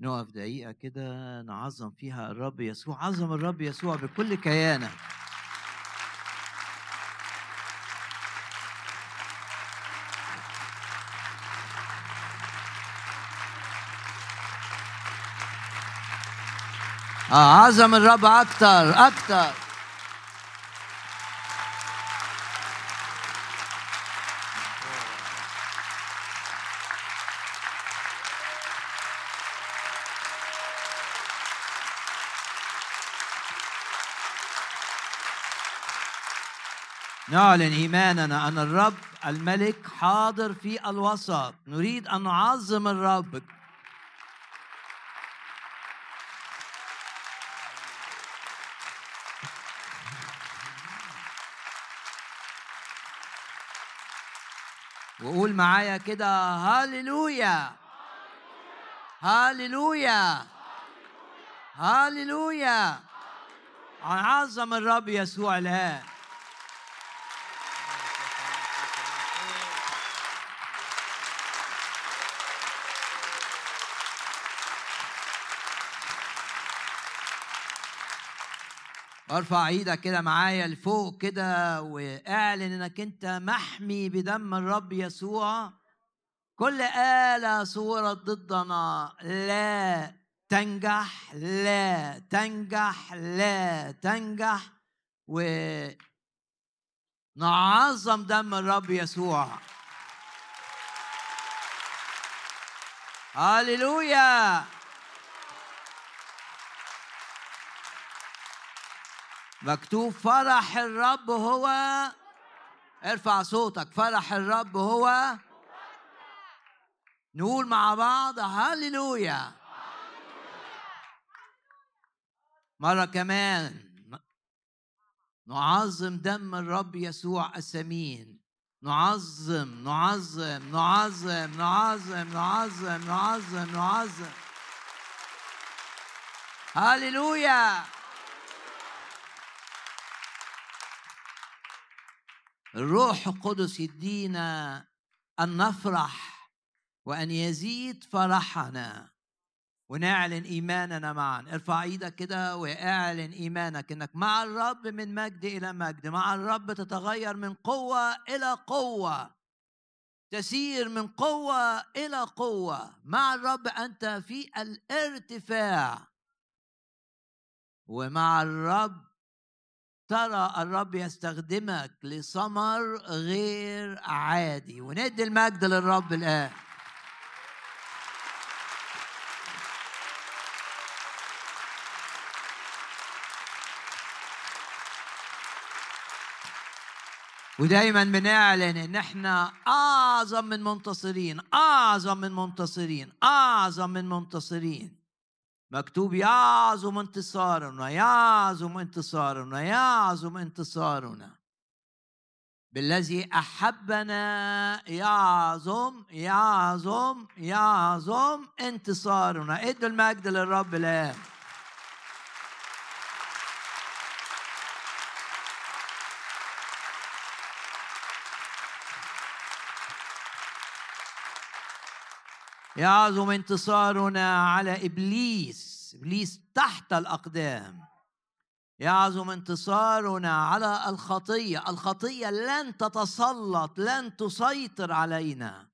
نقف دقيقة كده نعظم فيها الرب يسوع. عظم الرب يسوع بكل كيانك آه عظم الرب أكتر أكتر. نعلن إيماننا أن الرب الملك حاضر في الوسط. نريد أن نعظم الرب. وقول معايا كده هاليلويا هاليلويا هاليلويا عظم الرب يسوع الآن. ارفع إيدك كده معايا لفوق كده واعلن انك انت محمي بدم الرب يسوع. كل آلة صورت ضدنا لا تنجح لا تنجح لا تنجح. و نعظم دم الرب يسوع. هللويا! مكتوب فرح الرب هو. ارفع صوتك فرح الرب هو. نقول مع بعض هللويا. مرة كمان. نعظم دم الرب يسوع الثمين نعظم نعظم نعظم نعظم نعظم نعظم نعظم. هللويا. الروح القدس يدينا أن نفرح وأن يزيد فرحنا ونعلن إيماننا معا. ارفع إيدك كده واعلن إيمانك إنك مع الرب من مجد إلى مجد مع الرب تتغير من قوة إلى قوة تسير من قوة إلى قوة. مع الرب أنت في الارتفاع ومع الرب ترى الرب يستخدمك لثمر غير عادي. وندي المجد للرب الآن. ودايما بنعلن إن إحنا أعظم من منتصرين أعظم من منتصرين أعظم من منتصرين. مكتوب يعظم انتصارنا يعظم انتصارنا يعظم انتصارنا بالذي أحبنا يعظم يعظم يعظم انتصارنا. ادوا المجد للرب الان يعظم انتصارنا على إبليس. إبليس تحت الأقدام. يعظم انتصارنا على الخطية. الخطية لن تتسلط لن تسيطر علينا.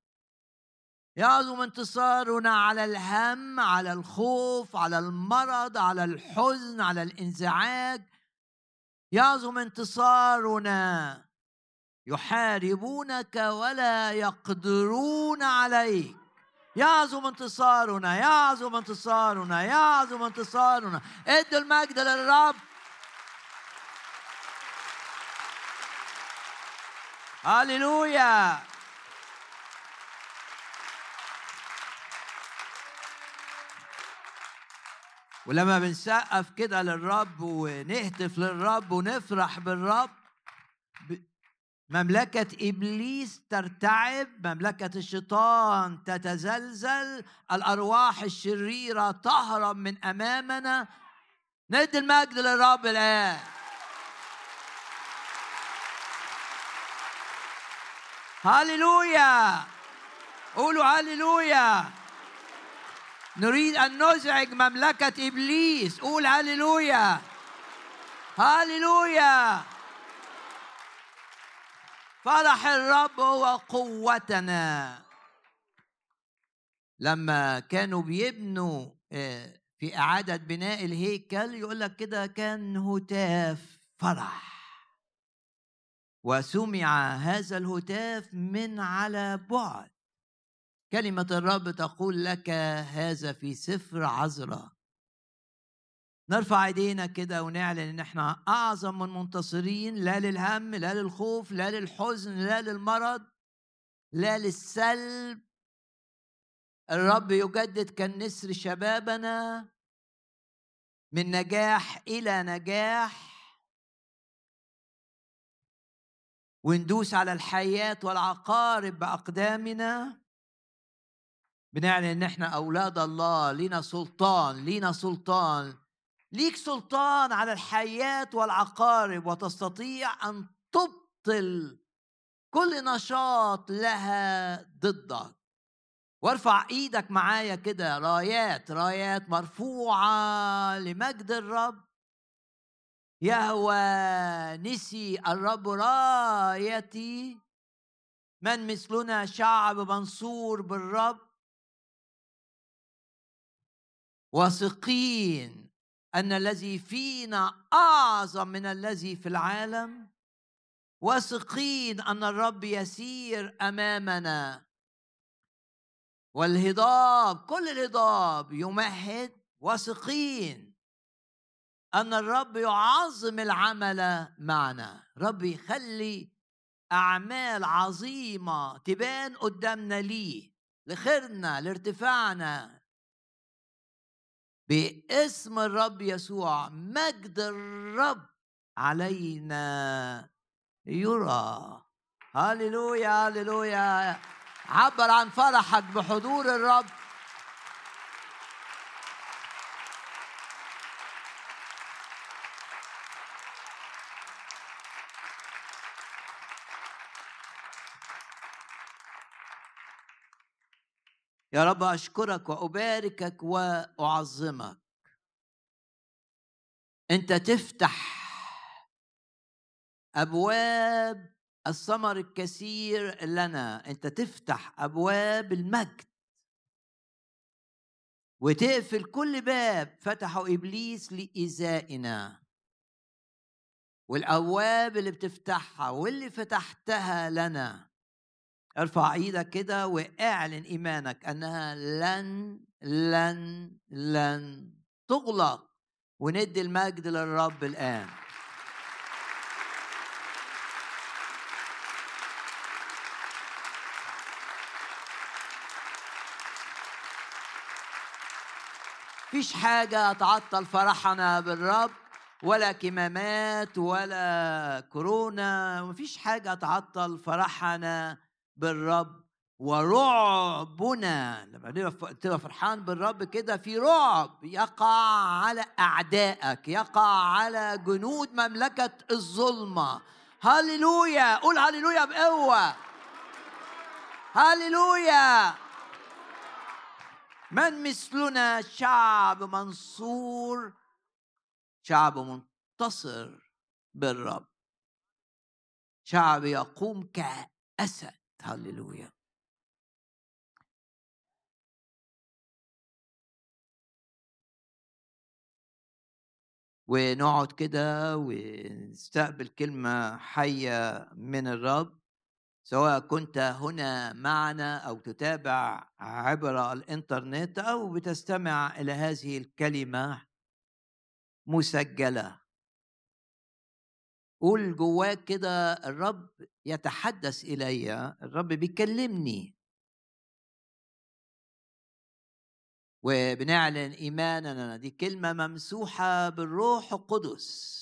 يعظم انتصارنا على الهم على الخوف على المرض على الحزن على الانزعاج. يعظم انتصارنا يحاربونك ولا يقدرون عليك. يعظم انتصارنا يعظم انتصارنا يعظم انتصارنا. ادوا المجد للرب. هللويا. ولما بنسقف كده للرب ونهتف للرب ونفرح بالرب مملكة إبليس ترتعب مملكة الشيطان تتزلزل الأرواح الشريرة تهرب من أمامنا. ندي المجد للرب الآن. هللويا! قولوا هللويا! نريد أن نزعج مملكة إبليس. قول هللويا! هللويا! فرح الرب هو قوتنا لما كانوا بيبنوا آه، في إعادة بناء الهيكل يقول لك كده كان هتاف فرح وسمع هذا الهتاف من على بعد. كلمة الرب تقول لك هذا في سفر عذراء نرفع إيدينا كده ونعلن إن إحنا أعظم من منتصرين لا للهم لا للخوف لا للحزن لا للمرض لا للسلب. الرب يجدد كالنسر شبابنا من نجاح إلى نجاح. وندوس على الحياة والعقارب بأقدامنا. بنعلن إن إحنا أولاد الله لينا سلطان لينا سلطان. ليك سلطان على الحياة والعقارب وتستطيع أن تبطل كل نشاط لها ضدك. وارفع إيدك معايا كده رايات رايات مرفوعة لمجد الرب. يهوى نسي الرب رايتي. من مثلنا شعب منصور بالرب؟ واثقين أن الذي فينا أعظم من الذي في العالم واثقين أن الرب يسير أمامنا. والهضاب كل الهضاب يمهد واثقين أن الرب يعظم العمل معنا. رب يخلي أعمال عظيمة تبان قدامنا ليه لخيرنا لارتفاعنا. باسم الرب يسوع مجد الرب علينا يرى. هللويا هللويا. عبر عن فرحك بحضور الرب. يا رب أشكرك وأباركك وأعظمك. أنت تفتح أبواب الثمر الكثير لنا. أنت تفتح أبواب المجد. وتقفل كل باب فتحه إبليس لإيذائنا. والأبواب اللي بتفتحها واللي فتحتها لنا. ارفع إيدك كده واعلن ايمانك انها لن لن لن تغلق وندي المجد للرب الان. فيش حاجة تعطل فرحنا بالرب ولا كمامات ولا كورونا مفيش حاجة تعطل فرحنا بالرب ورعبنا. لما تبقى فرحان بالرب كده في رعب يقع على أعدائك يقع على جنود مملكة الظلمة. هللويا! قول هللويا بقوة. هللويا! من مثلنا شعب منصور؟ شعب منتصر بالرب. شعب يقوم كأسد. هللويا ونقعد كده ونستقبل كلمة حية من الرب سواء كنت هنا معنا أو تتابع عبر الإنترنت أو بتستمع إلى هذه الكلمة مسجلة. قول جواك كده الرب يتحدث إلي الرب بيكلمني. وبنعلن إيماننا دي كلمة ممسوحة بالروح القدس.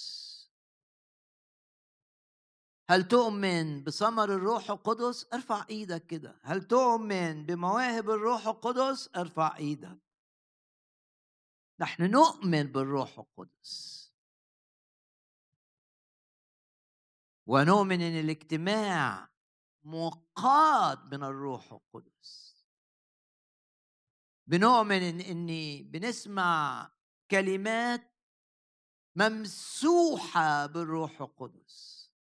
هل تؤمن بثمر الروح القدس؟ ارفع إيدك كده. هل تؤمن بمواهب الروح القدس؟ ارفع إيدك. نحن نؤمن بالروح القدس. ونؤمن إن الاجتماع مقاد من الروح القدس. بنؤمن إن إني بنسمع كلمات ممسوحة بالروح القدس.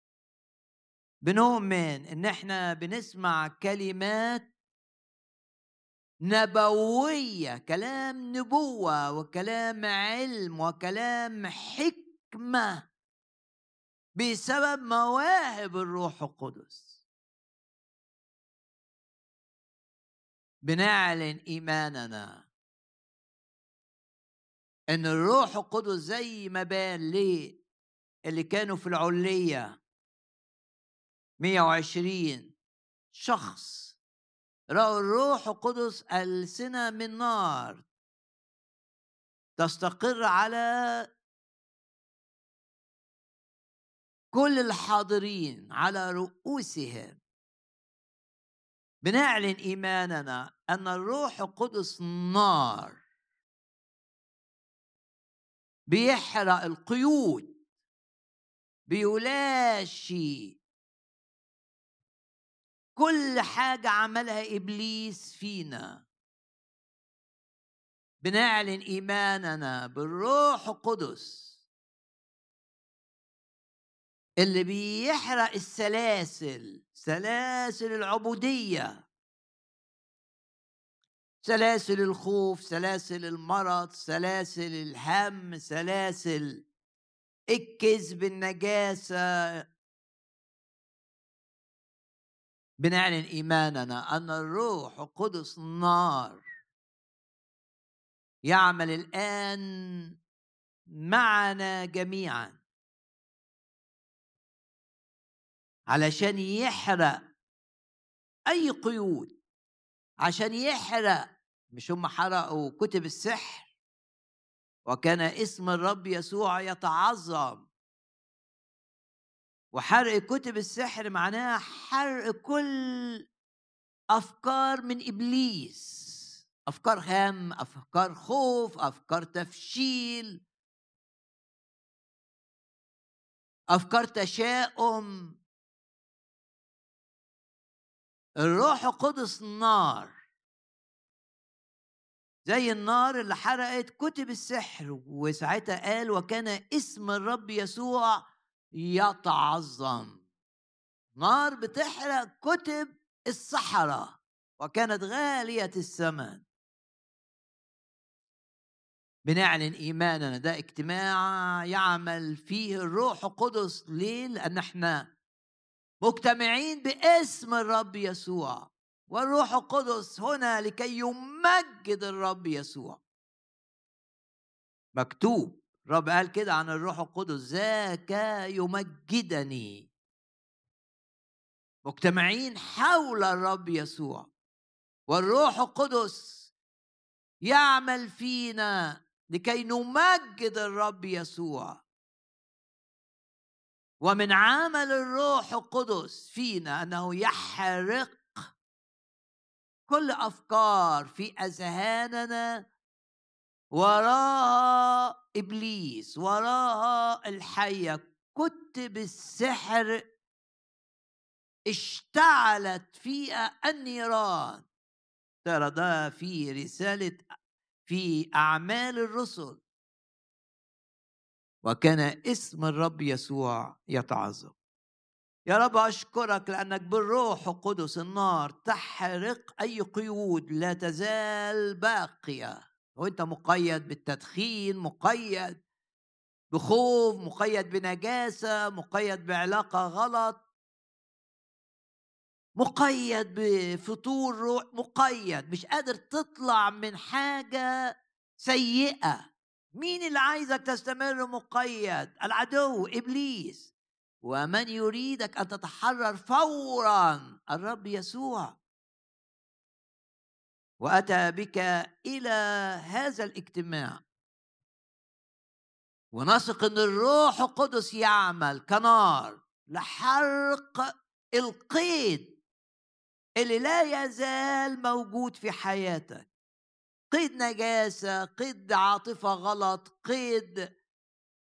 بنؤمن إن إحنا بنسمع كلمات نبوية كلام نبوة وكلام علم وكلام حكمة بسبب مواهب الروح القدس. بنعلن إيماننا إن الروح القدس زي ما بان ليه اللي كانوا في العلية 120 شخص. رأوا الروح القدس ألسنة من نار تستقر على كل الحاضرين على رؤوسهم. بنعلن إيماننا أن الروح القدس نار. بيحرق القيود. بيلاشي. كل حاجة عملها إبليس فينا. بنعلن إيماننا بالروح القدس. اللي بيحرق السلاسل سلاسل العبودية. سلاسل الخوف سلاسل المرض سلاسل الهم سلاسل الكذب النجاسة. بنعلن إيماننا أن الروح القدس نار. يعمل الآن معنا جميعا. علشان يحرق أي قيود عشان يحرق مش هم حرقوا كتب السحر؟ وكان اسم الرب يسوع يتعظم. وحرق كتب السحر معناها حرق كل أفكار من إبليس. أفكار هم أفكار خوف أفكار تفشيل. أفكار تشاؤم. الروح القدس نار. زي النار اللي حرقت كتب السحر وساعتها قال وكان اسم الرب يسوع يتعظم نار بتحرق كتب السحرة وكانت غالية الثمن. بنعلن إيماننا ده اجتماع يعمل فيه الروح القدس. ليه؟ لأن إحنا مجتمعين باسم الرب يسوع. والروح القدس هنا لكي يمجد الرب يسوع. مكتوب الرب قال كده عن الروح القدس ذاك يمجدني. مجتمعين حول الرب يسوع. والروح القدس يعمل فينا لكي نمجد الرب يسوع. ومن عمل الروح القدس فينا أنه يحرق كل أفكار في أذهاننا وراها إبليس وراها الحية. كتب السحر اشتعلت فيها النيران. ترى ده في رسالة في أعمال الرسل. وكان اسم الرب يسوع يتعظم. يا رب أشكرك لأنك بالروح القدس النار تحرق أي قيود لا تزال باقية. وأنت مقيد بالتدخين مقيد بخوف مقيد بنجاسة مقيد بعلاقة غلط. مقيد بفطور روح مقيد. مش قادر تطلع من حاجة سيئة. مين اللي عايزك تستمر مقيد؟ العدو إبليس. ومن يريدك أن تتحرر فورا؟ الرب يسوع. وأتى بك إلى هذا الاجتماع. ونثق إن الروح القدس يعمل كنار لحرق القيد اللي لا يزال موجود في حياتك. قيد نجاسة قيد عاطفة غلط قيد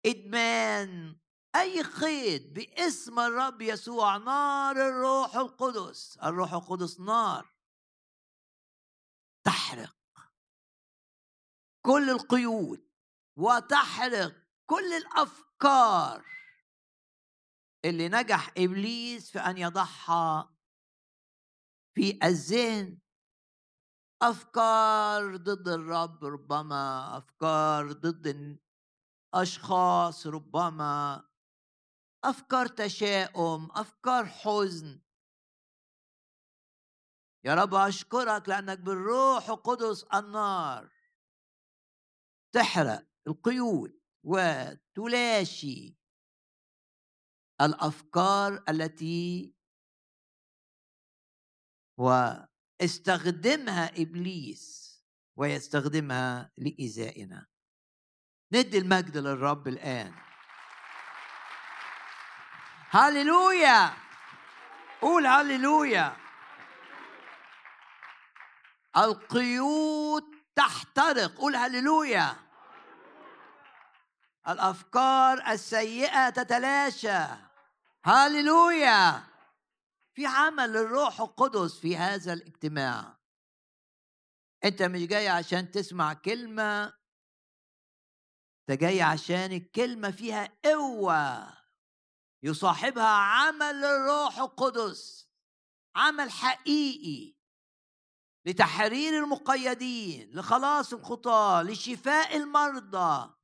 إدمان أي قيد باسم الرب يسوع نار الروح القدس. الروح القدس نار. تحرق. كل القيود وتحرق كل الأفكار اللي نجح إبليس في أن يضعها في الذهن أفكار ضد الرب ربما أفكار ضد اشخاص ربما أفكار تشاؤم أفكار حزن. يا رب أشكرك لأنك بالروح القدس النار. تحرق القيود وتلاشي الأفكار التي واستخدمها إبليس ويستخدمها لإيذائنا. ندي المجد للرب الآن. هللويا! قول هللويا! القيود تحترق. قول هللويا! الأفكار السيئة تتلاشى. هللويا! في عمل للروح القدس في هذا الاجتماع. أنت مش جاي عشان تسمع كلمة أنت جاي عشان الكلمة فيها قوة يصاحبها عمل للروح القدس عمل حقيقي لتحرير المقيدين لخلاص الخطاه لشفاء المرضى.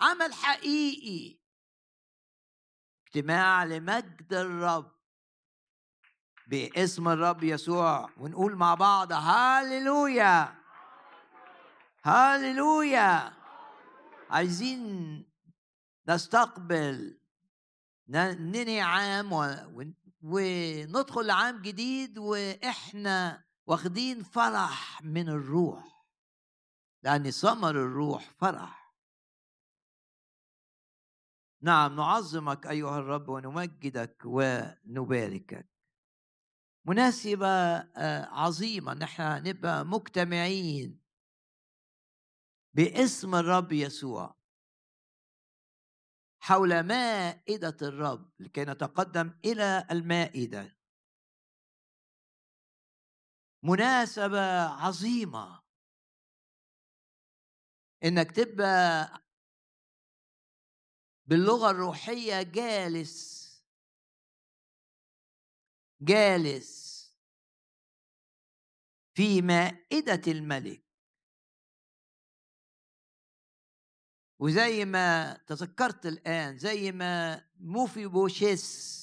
عمل حقيقي. اجتماع لمجد الرب. باسم الرب يسوع ونقول مع بعض هاليلويا هاليلويا عايزين نستقبل ننهي عام وندخل لعام جديد وإحنا واخدين فرح من الروح. لأن ثمر الروح فرح. نعم نعظمك أيها الرب ونمجدك ونباركك. مناسبة آه، عظيمة. ان إحنا نبقى مجتمعين. باسم الرب يسوع. حول مائدة الرب لكي نتقدم إلى المائدة. مناسبة عظيمة. إنك تبقى باللغة الروحية جالس. جالس. في مائدة الملك. وزي ما تذكرت الآن زي ما مفيبوشث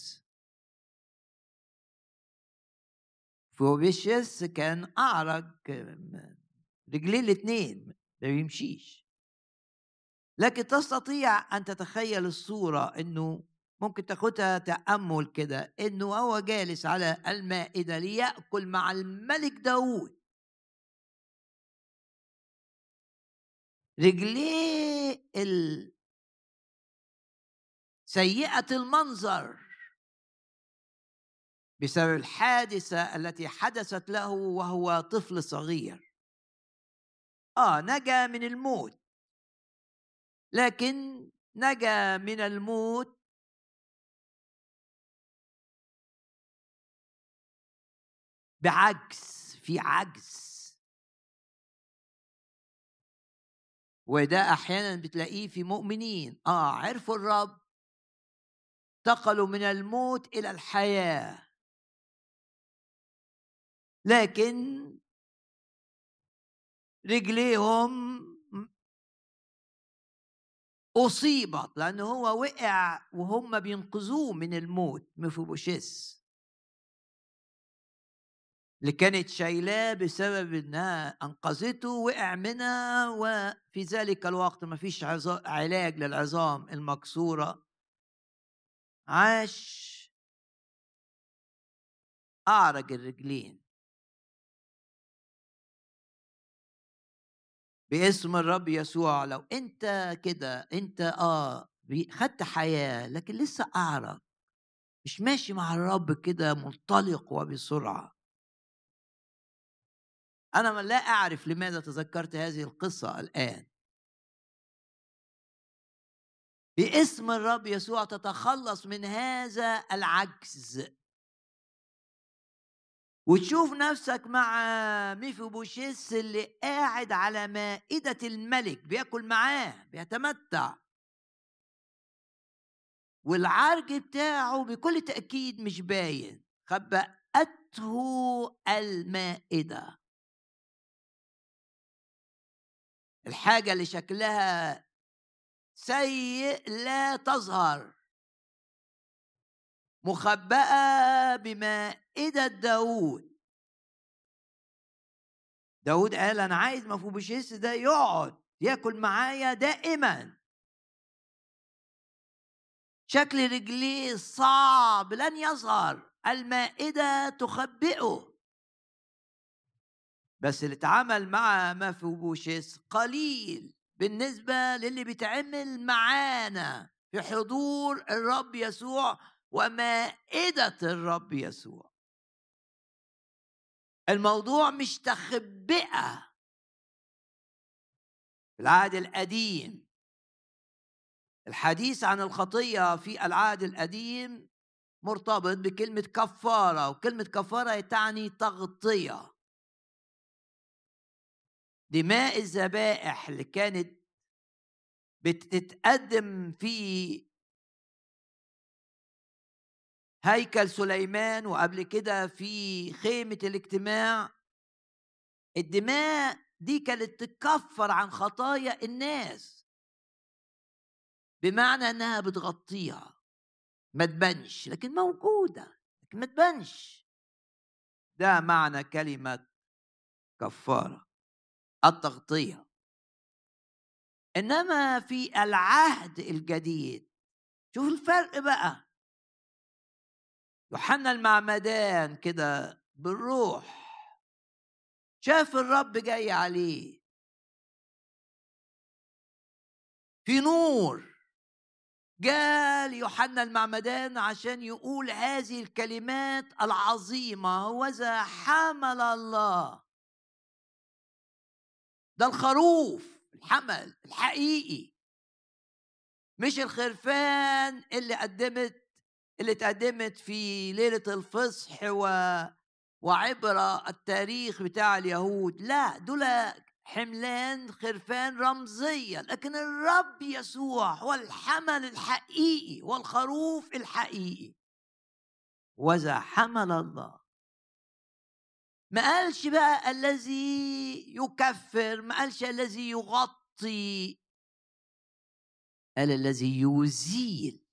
مفيبوشث كان أعرج رجليه الاثنين ما بيمشيش. لكن تستطيع أن تتخيل الصورة إنه ممكن تاخدها تأمل كده إنه هو جالس على المائدة ليأكل مع الملك داوود. رجليه ال... سيئة المنظر. بسبب الحادثة التي حدثت له وهو طفل صغير. آه نجا من الموت. لكن نجا من الموت بعجز في عجز. وده أحيانا بتلاقيه في مؤمنين. آه عرفوا الرب. انتقلوا من الموت إلى الحياة. لكن رجليهم أصيبت لأن هو وقع وهم بينقذوه من الموت مفيبوشيس اللي كانت شايلاه بسبب إنها أنقذته وقع منها وفي ذلك الوقت ما فيش علاج للعظام المكسورة. عاش. أعرج الرجلين. باسم الرب يسوع لو أنت كده أنت آه خدت حياة لكن لسه اعرف مش ماشي مع الرب كده منطلق وبسرعة. أنا لا أعرف لماذا تذكرت هذه القصة الآن. باسم الرب يسوع تتخلص من هذا العجز. وتشوف نفسك مع ميفوبوشيس اللي قاعد على مائدة الملك بياكل معاه بيتمتع. والعرج بتاعه بكل تأكيد مش باين خبأته المائدة. الحاجة اللي شكلها سيء لا تظهر. مخبأة بمائدة داود داود قال أنا عايز مفوبشيس ده يقعد ياكل معايا دائما. شكل رجليه صعب لن يظهر. المائدة تخبئه. بس اللي اتعامل مع مفوبوشيس قليل بالنسبة للي بيتعمل معانا في حضور الرب يسوع ومائدة الرب يسوع. الموضوع مش تخبئة. في العهد القديم الحديث عن الخطية في العهد القديم مرتبط بكلمة كفارة وكلمة كفارة تعني تغطية. دماء الذبائح اللي كانت بتتقدم في هيكل سليمان وقبل كده في خيمة الاجتماع الدماء دي كانت تكفر عن خطايا الناس. بمعنى إنها بتغطيها. ما تبانش لكن موجودة لكن ما تبانش. ده معنى كلمة كفارة. التغطية. إنما في العهد الجديد شوف الفرق بقى. يوحنا المعمدان كده بالروح شاف الرب جاي عليه. في نور جاء ليوحنا المعمدان عشان يقول هذه الكلمات العظيمة هوذا حمل الله ده الخروف الحمل الحقيقي. مش الخرفان اللي قدمت اللي اتقدمت في ليلة الفصح و وعبر التاريخ بتاع اليهود. لا دول حملان خرفان رمزية لكن الرب يسوع هو الحمل الحقيقي والخروف الحقيقي. وذا حمل الله ما قالش بقى الذي يكفر ما قالش الذي يغطي. قال الذي يزيل.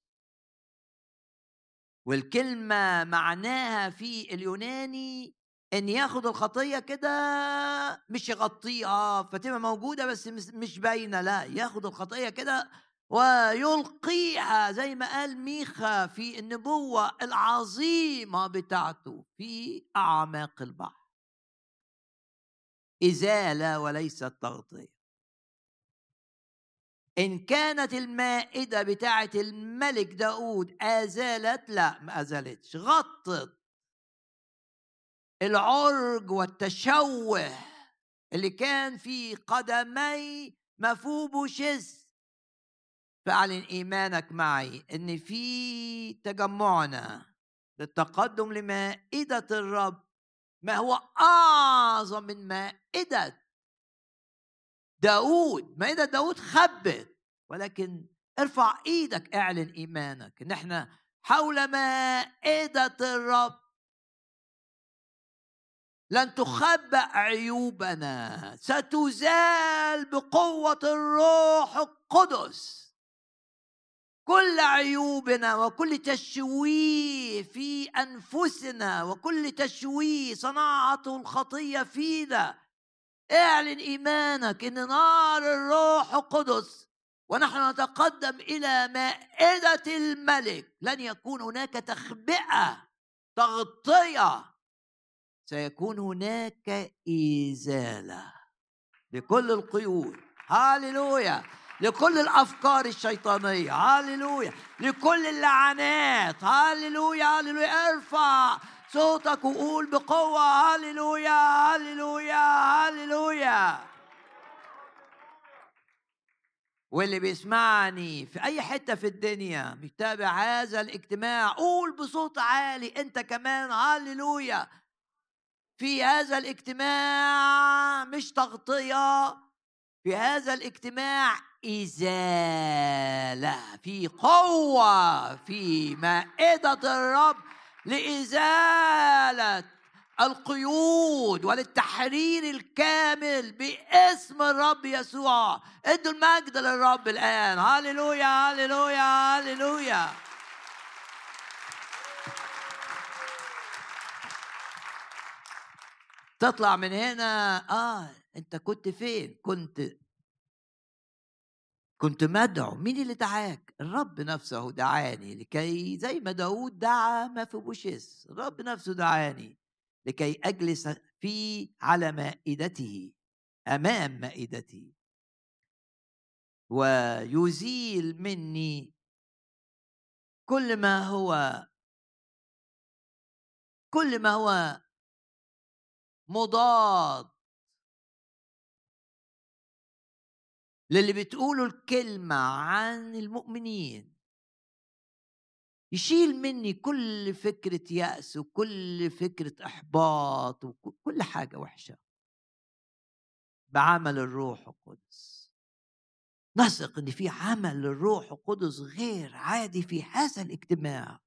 والكلمة معناها في اليوناني إن ياخد الخطية كده مش يغطيها فتبقى موجودة بس مش باينة لا ياخد الخطية كده ويلقيها زي ما قال ميخا في النبوة العظيمة بتاعته في أعماق البحر. إزالة وليست تغطيه إن كانت المائدة بتاعة الملك داود أزالت لا ما أزالتش غطت. العرج والتشوه اللي كان في قدمي مفوبوشس فاعلن إيمانك معي إن في تجمعنا للتقدم لمائدة الرب ما هو أعظم من مائدة داود. مائدة داود خبت ولكن ارفع إيدك اعلن إيمانك. ان إحنا حول مائدة الرب. لن تخبأ عيوبنا ستزال بقوة الروح القدس. كل عيوبنا وكل تشويه في أنفسنا وكل تشويه صناعته الخطية فينا. اعلن إيمانك إن نار الروح القدس ونحن نتقدم إلى مائدة الملك. لن يكون هناك تخبئة تغطية سيكون هناك إزالة لكل القيود. هاليلويا! لكل الأفكار الشيطانية. هاليلويا لكل اللعنات. هاليلويا هاليلويا ارفع صوتك وقول بقوة. هاليلويا هاليلويا هاليلويا واللي بيسمعني في أي حتة في الدنيا بيتابع هذا الاجتماع قول بصوت عالي أنت كمان. هاليلويا في هذا الاجتماع مش تغطية. في هذا الاجتماع إزالة في قوة في مائدة الرب لإزالة القيود وللتحرير الكامل باسم الرب يسوع. ادوا المجد للرب الآن. هللويا هللويا هللويا. تطلع من هنا. آه أنت كنت فين؟ كنت كنت مدعو مين اللي دعاك؟ الرب نفسه دعاني لكي زي ما داود دعا ما في بوشيس الرب نفسه دعاني لكي أجلس في على مائدته أمام مائدته. ويزيل مني كل ما هو كل ما هو مضاد للي بتقولوا الكلمة عن المؤمنين. يشيل مني كل فكرة يأس وكل فكرة إحباط وكل حاجة وحشة. بعمل الروح القدس. نثق إن في عمل للروح القدس غير عادي في هذا الاجتماع.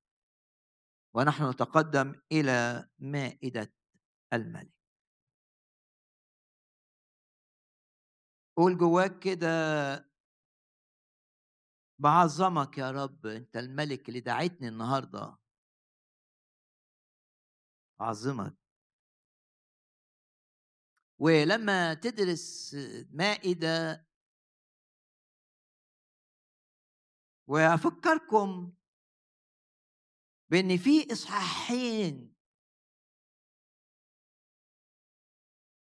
ونحن نتقدم إلى مائدة الملك. قول جواك كده بعظمك يا رب أنت الملك اللي دعيتني النهارده. بعظمك ولما تدرس مائدة وأفكركم بإن في إصحاحين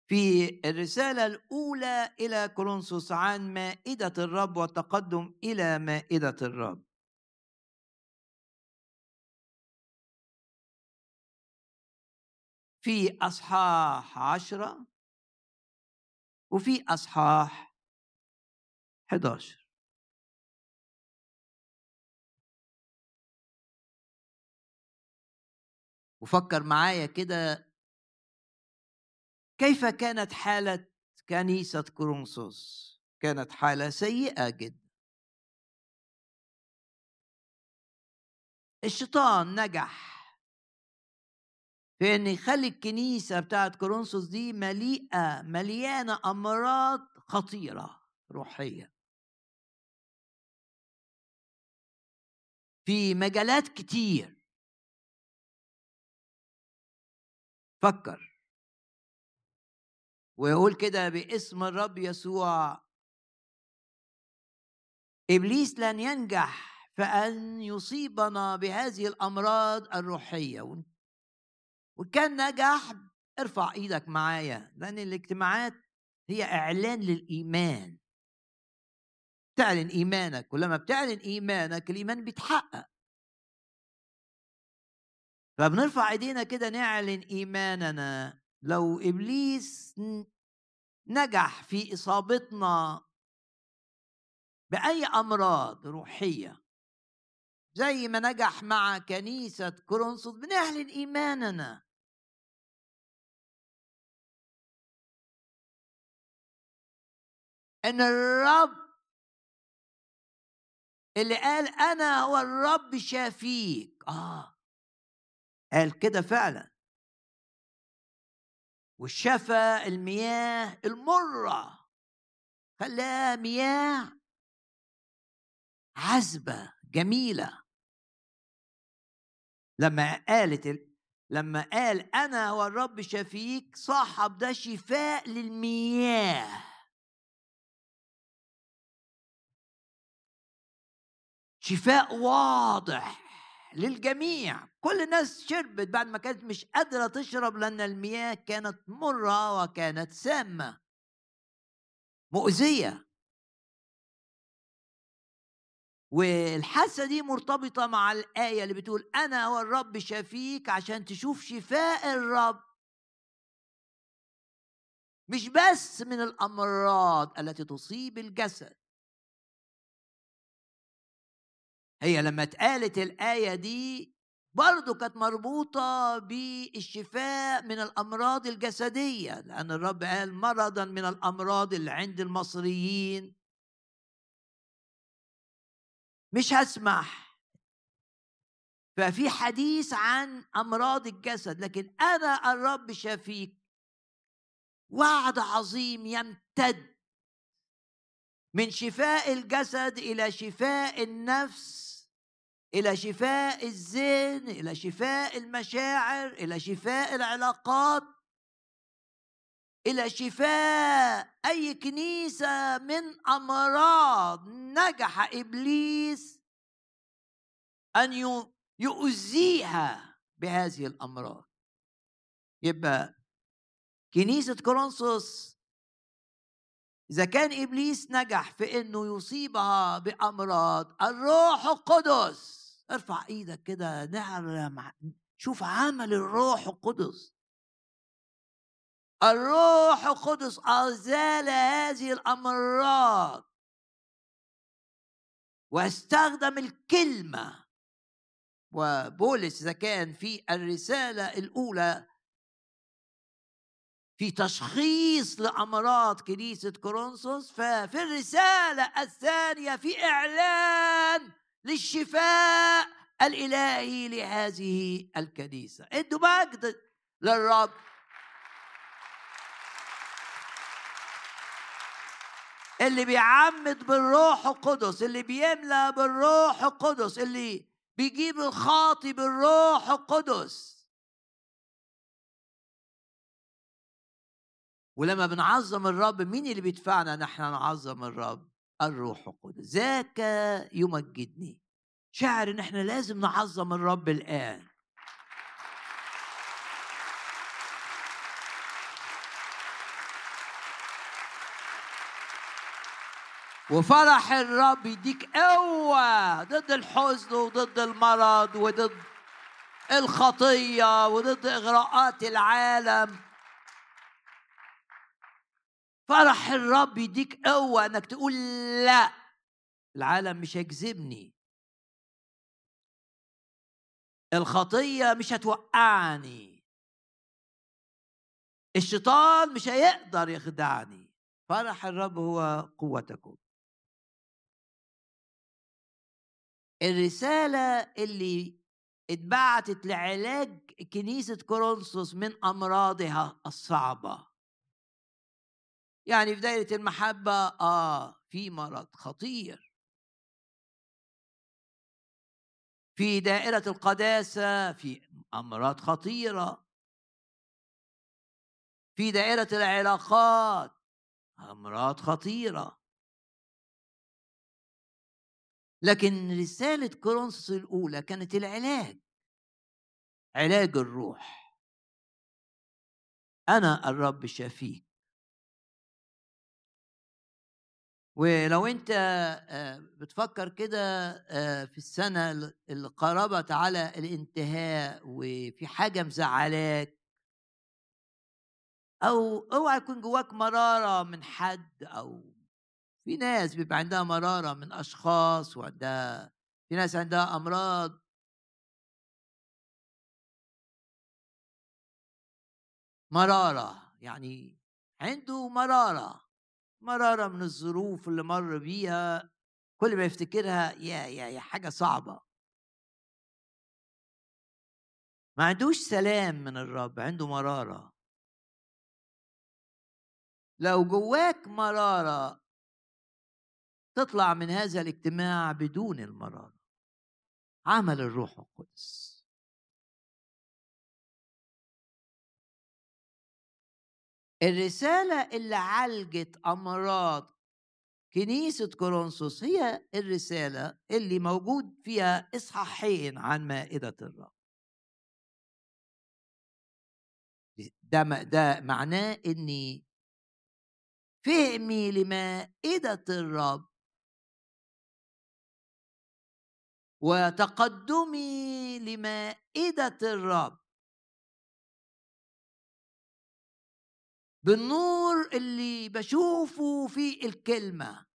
في الرسالة الأولى إلى كورنثوس عن مائدة الرب والتقدم إلى مائدة الرب. في أصحاح عشرة وفي أصحاح 11 وفكر معايا كده كيف كانت حالة كنيسة كورنثوس؟ كانت حالة سيئة جدا. الشيطان نجح في ان يخلي الكنيسة بتاعت كورنثوس دي مليئة مليانة أمراض خطيرة روحية. في مجالات كتير. فكر ويقول كده باسم الرب يسوع إبليس لن ينجح فأن يصيبنا بهذه الأمراض الروحية. وكان نجح ارفع إيدك معايا لأن الاجتماعات هي إعلان للإيمان. تعلن إيمانك ولما بتعلن إيمانك الإيمان بيتحقق. فبنرفع إيدينا كده نعلن إيماننا. لو إبليس نجح في إصابتنا بأي أمراض روحية زي ما نجح مع كنيسة كورنثوس بنعلن ايماننا إن الرب اللي قال أنا هو الرب شافيك. آه. قال كده فعلا. وشفى المياه المرة. خلاها مياه عذبة جميلة. لما قالت لما قال أنا هو الرب شفيك صاحب ده شفاء للمياه. شفاء واضح. للجميع. كل الناس شربت بعد ما كانت مش قادرة تشرب لأن المياه كانت مرة وكانت سامة. مؤذية. والحاسة دي مرتبطة مع الآية اللي بتقول أنا هو الرب شفيك عشان تشوف شفاء الرب. مش بس من الأمراض التي تصيب الجسد. هي لما اتقالت الآية دي برضه كانت مربوطة بالشفاء من الأمراض الجسدية لأن الرب قال مرضا من الأمراض اللي عند المصريين. مش هسمح. ففي حديث عن أمراض الجسد لكن أنا الرب شفيك وعد عظيم يمتد من شفاء الجسد إلى شفاء النفس إلى شفاء الذهن إلى شفاء المشاعر إلى شفاء العلاقات. إلى شفاء أي كنيسة من أمراض نجح إبليس أن يؤذيها بهذه الأمراض. يبقى كنيسة كورنثوس إذا كان إبليس نجح في إنه يصيبها بأمراض الروح القدس ارفع إيدك كده نعلم شوف عمل الروح القدس. الروح القدس أزال هذه الأمراض. واستخدم الكلمة. وبولس إذا كان في الرسالة الأولى في تشخيص لأمراض كنيسة كورنثوس ففي الرسالة الثانية في إعلان للشفاء الإلهي لهذه الكنيسة. ادوا مجد للرب. اللي بيعمد بالروح القدس اللي بيملى بالروح القدس اللي بيجيب الخاطي بالروح القدس. ولما بنعظم الرب مين اللي بيدفعنا نحن نعظم الرب؟ الروح القدس. ذاك يمجدني شعر إن إحنا لازم نعظم الرب الآن. وفرح الرب يديك قوة ضد الحزن وضد المرض وضد الخطية وضد إغراءات العالم. فرح الرب يديك قوة إنك تقول لا. العالم مش هيجذبني. الخطية مش هتوقعني. الشيطان مش هيقدر يخدعني. فرح الرب هو قوتكم. الرسالة اللي اتبعتت لعلاج كنيسة كورنثوس من أمراضها الصعبة. يعني في دايرة المحبة آه في مرض خطير. في دائرة القداسة في أمراض خطيرة. في دائرة العلاقات أمراض خطيرة. لكن رسالة كورنثوس الأولى كانت العلاج. علاج الروح. أنا الرب شفيك ولو أنت بتفكر كده في السنة اللي قربت على الانتهاء وفي حاجة مزعلاك. أو أوعى يكون جواك مرارة من حد أو في ناس بيبقى عندها مرارة من أشخاص وعندها في ناس عندها أمراض. مرارة يعني عنده مرارة. مرارة من الظروف اللي مر بيها كل ما يفتكرها يا يا يا حاجة صعبة. ما عندوش سلام من الرب عنده مرارة. لو جواك مرارة تطلع من هذا الاجتماع بدون المرارة. عمل الروح القدس. الرسالة اللي عالجت أمراض كنيسة كورنثوس هي الرسالة اللي موجود فيها إصحاحين عن مائدة الرب. ده ده معناه إني فهمي لمائدة الرب. وتقدمي لمائدة الرب. بالنور اللي بشوفه في الكلمة.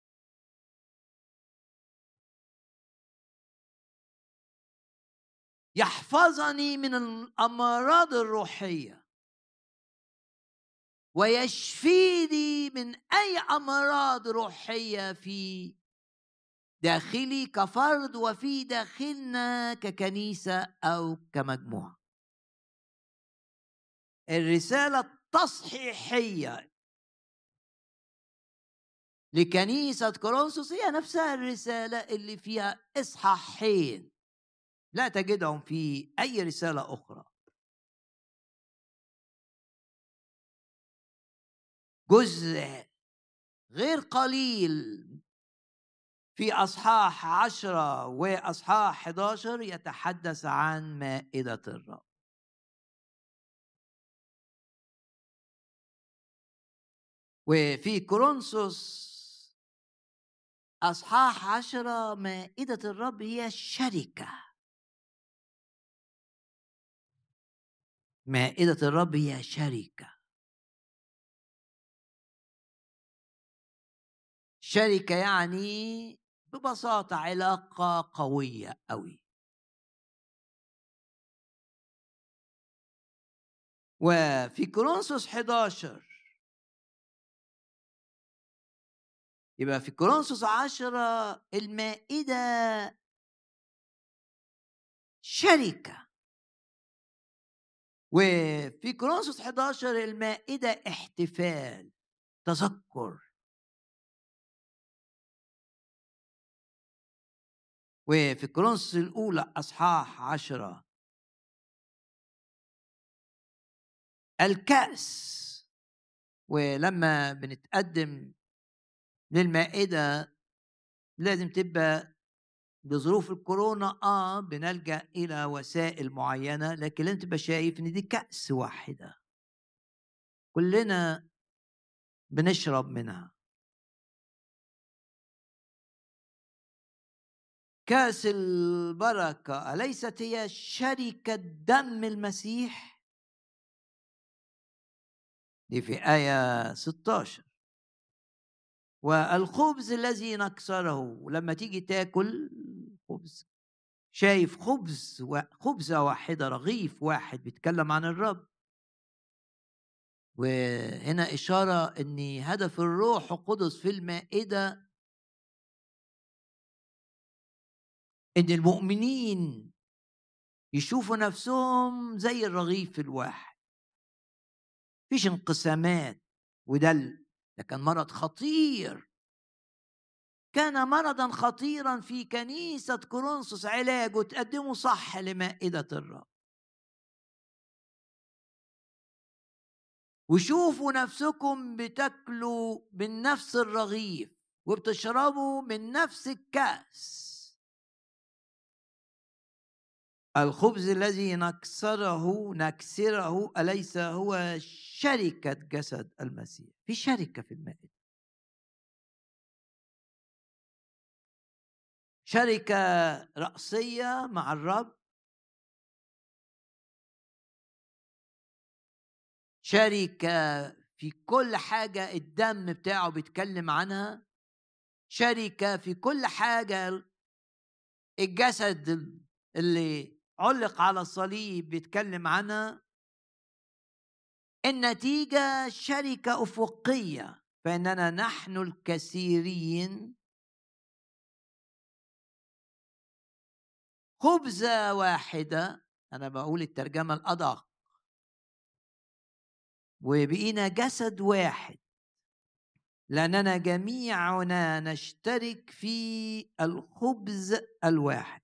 يحفظني من الأمراض الروحية. ويشفيني من أي أمراض روحية في داخلي كفرد وفي داخلنا ككنيسة أو كمجموعة. الرسالة التصحيحيه لكنيسة كورنثوس هي نفسها الرسالة اللي فيها إصحاحين. لا تجدهم في أي رسالة أخرى. جزء غير قليل في أصحاح عشرة وأصحاح 11 يتحدث عن مائدة الرب. وفي كورنثوس أصحاح عشرة مائدة الرب هي الشركة مائدة الرب هي شركة. شركة يعني ببساطة علاقة قوية قوي وفي كورنثوس 11 يبقى في كورنثوس 10 المائدة شركة وفي كورنثوس 11 المائدة احتفال تذكر. وفي كورنثوس الأولى أصحاح عشرة. الكأس. ولما بنتقدم للمائدة لازم تبقى بظروف الكورونا آه بنلجأ إلى وسائل معينة لكن لازم تبقى شايف إن دي كأس واحدة. كلنا بنشرب منها. كأس البركة أليست هي شركة دم المسيح؟ دي في آية 16 والخبز الذي نكسره. لما تيجي تاكل خبز شايف خبز خبزة واحدة رغيف واحد بيتكلم عن الرب. وهنا إشارة أن هدف الروح القدس في المائدة إن المؤمنين يشوفوا نفسهم زي الرغيف الواحد. فيش انقسامات وده ده كان مرض خطير. كان مرضا خطيرا في كنيسة كورنثوس علاجه تقدمه صح لمائدة الرب. وشوفوا نفسكم بتاكلوا من نفس الرغيف وبتشربوا من نفس الكأس. الخبز الذي نكسره نكسره أليس هو شركة جسد المسيح؟ في شركة في المائدة شركة رأسية مع الرب. شركة في كل حاجة الدم بتاعه بيتكلم عنها. شركة في كل حاجة الجسد اللي علق على الصليب بيتكلم عنها النتيجة شركة أفقية فإننا نحن الكثيرين خبزة واحدة أنا بقول الترجمة الأدق. وبقينا جسد واحد. لأننا جميعنا نشترك في الخبز الواحد.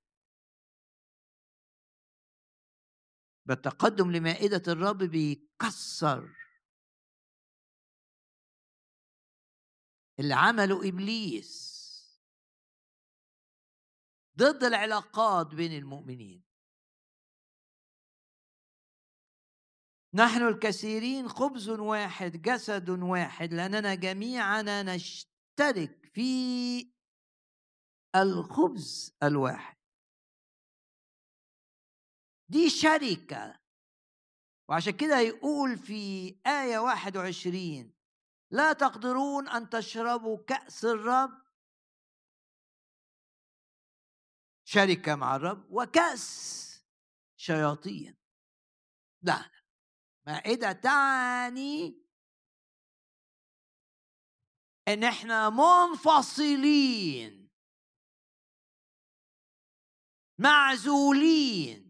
بالتقدم لمائدة الرب بيكسر. اللي عمله إبليس. ضد العلاقات بين المؤمنين. نحن الكثيرين خبز واحد جسد واحد لأننا جميعنا نشترك في الخبز الواحد. دي شركة. وعشان كده يقول في آية 21 لا تقدرون أن تشربوا كأس الرب. شركة مع الرب وكأس شياطين. لا مائدة تعني إن إحنا منفصلين معزولين.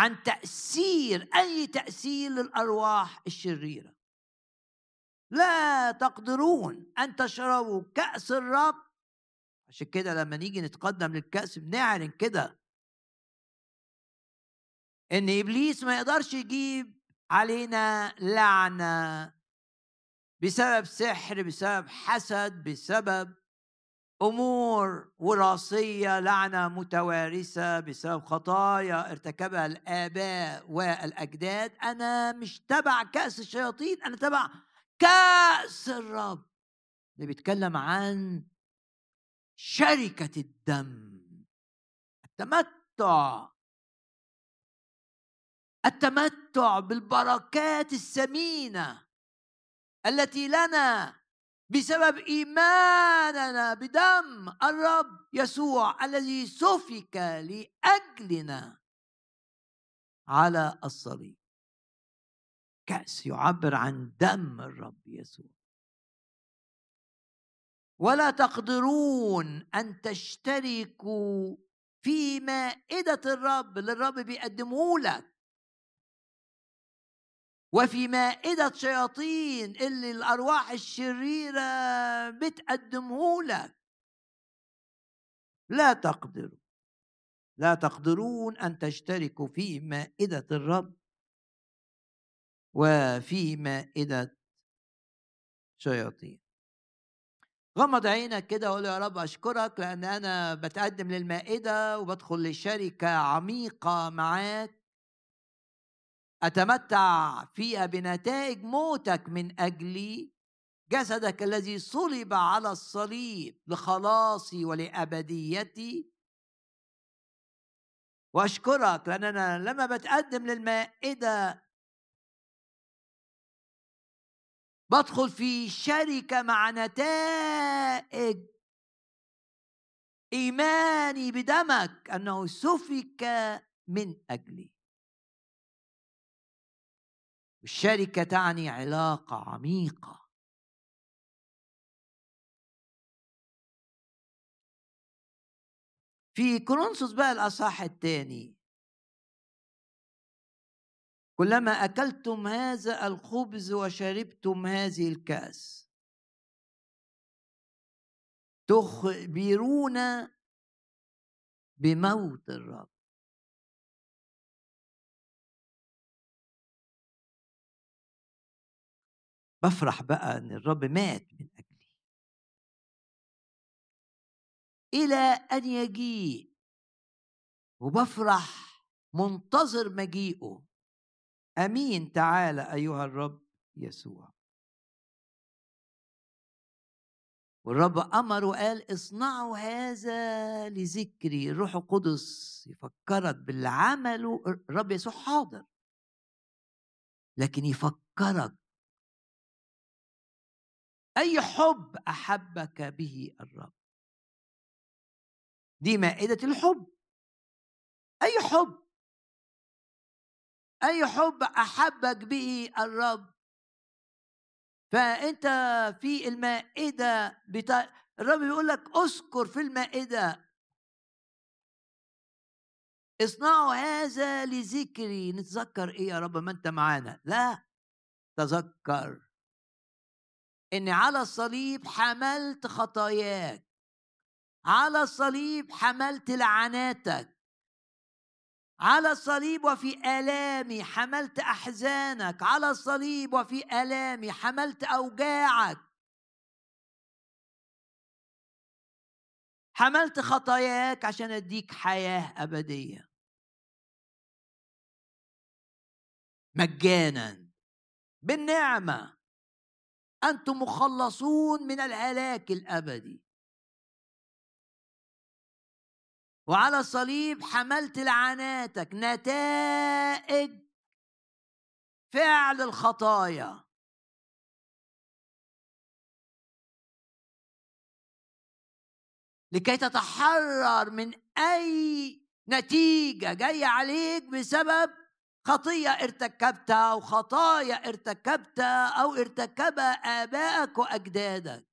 عن تأثير أي تأثير للأرواح الشريرة. لا تقدرون أن تشربوا كأس الرب. عشان كده لما نيجي نتقدم للكأس بنعلن كده. إن إبليس ما يقدرش يجيب علينا لعنة بسبب سحر بسبب حسد بسبب أمور وراثية لعنة متوارثة بسبب خطايا ارتكبها الآباء والأجداد أنا مش تبع كأس الشياطين أنا تبع كأس الرب. اللي بيتكلم عن شركة الدم التمتع. التمتع بالبركات الثمينة التي لنا بسبب إيماننا بدم الرب يسوع الذي سفك لأجلنا على الصليب. كأس يعبر عن دم الرب يسوع. ولا تقدرون أن تشتركوا في مائدة الرب اللي الرب بيقدمه لك. وفي مائدة شياطين اللي الأرواح الشريرة بتقدمه لك. لا تقدروا لا تقدرون أن تشتركوا في مائدة الرب وفي مائدة شياطين. غمض عينك كده وقول يا رب أشكرك لأن أنا بتقدم للمائدة وبدخل لشركة عميقة معاك. أتمتع فيها بنتائج موتك من اجلي جسدك الذي صلب على الصليب لخلاصي ولابديتي وأشكرك لأن أنا لما بتقدم للمائدة بدخل في شركة مع نتائج إيماني بدمك أنه سفك من أجلي. الشركة تعني علاقة عميقة. في كورنثوس بقى الأصحاح الثاني كلما أكلتم هذا الخبز وشربتم هذه الكأس. تخبرون بموت الرب. بفرح بقى إن الرب مات من أجلي. إلى أن يجيء. وبفرح منتظر مجيئه. آمين. تعالى أيها الرب يسوع. والرب أمر وقال اصنعوا هذا لذكري. الروح القدس يفكرك باللي عمله الرب يسوع حاضر. لكن يفكرك أي حب أحبك به الرب. دي مائدة الحب. أي حب. أي حب أحبك به الرب. فأنت في المائدة بتا... الرب يقول لك أذكر في المائدة. اصنعوا هذا لذكري. نتذكر إيه يا رب ما أنت معانا. لا تذكر. اني على الصليب حملت خطاياك على الصليب حملت لعناتك على الصليب وفي آلامي حملت أحزانك على الصليب وفي آلامي حملت أوجاعك. حملت خطاياك عشان أديك حياة أبدية. مجانا بالنعمة. أنتم مخلصون من الهلاك الأبدي. وعلى الصليب حملت لعناتك نتائج فعل الخطايا. لكي تتحرر من أي نتيجة جاية عليك بسبب خطية ارتكبتها أو خطايا ارتكبتها أو ارتكبها ابائك وأجدادك.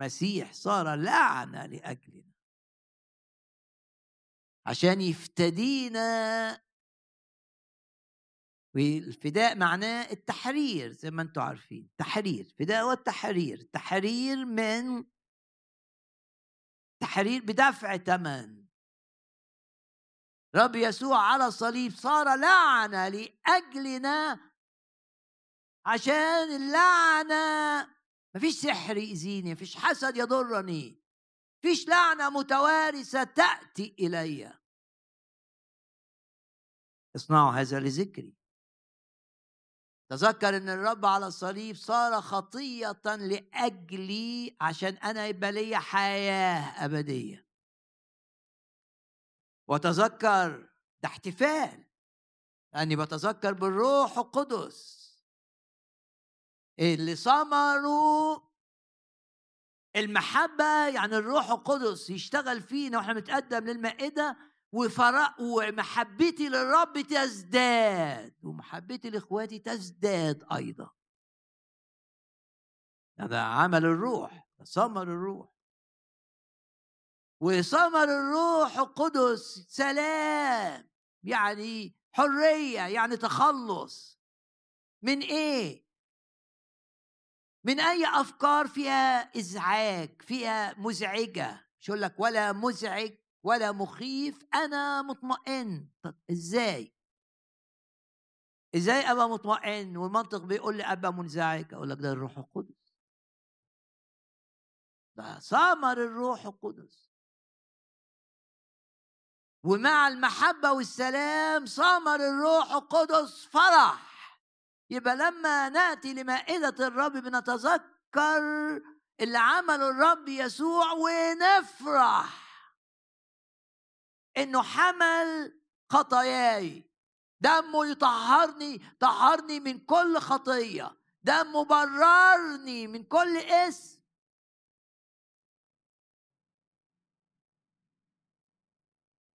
مسيح صار لعنه لأجلنا. عشان يفتدينا. والفداء معناه التحرير زي ما أنتم عارفين. تحرير فداء والتحرير. تحرير من؟ تحرير بدفع ثمن رب يسوع على الصليب صار لعنة لأجلنا عشان اللعنة مفيش سحر يأذيني مفيش حسد يضرني مفيش لعنة متوارثة تأتي إلي. اصنعوا هذا لذكري. تذكر إن الرب على الصليب صار خطية لأجلي عشان أنا يبقى لي حياة أبدية. وتذكر ده احتفال. لاني بتذكر بالروح القدس. اللي ثمروا المحبة يعني الروح القدس يشتغل فينا وإحنا بنتقدم للمائدة وفرق ومحبتي للرب تزداد ومحبتي لإخواتي تزداد أيضا. هذا عمل الروح ثمر الروح. وثمر الروح القدس سلام يعني حرية يعني تخلص. من إيه؟ من أي أفكار فيها إزعاج فيها مزعجة؟ مش يقول لك ولا مزعج ولا مخيف أنا مطمئن. طب إزاي؟ إزاي أبقى مطمئن؟ والمنطق بيقول لي أبقى منزعج. أقول لك ده الروح القدس. ده ثمر الروح القدس. ومع المحبة والسلام ثمر الروح القدس فرح. يبقى لما نأتي لمائدة الرب بنتذكر اللي عمله الرب يسوع ونفرح. إنه حمل خطاياي. دمه يطهرني طهرني من كل خطية. دمه بررني من كل اسم.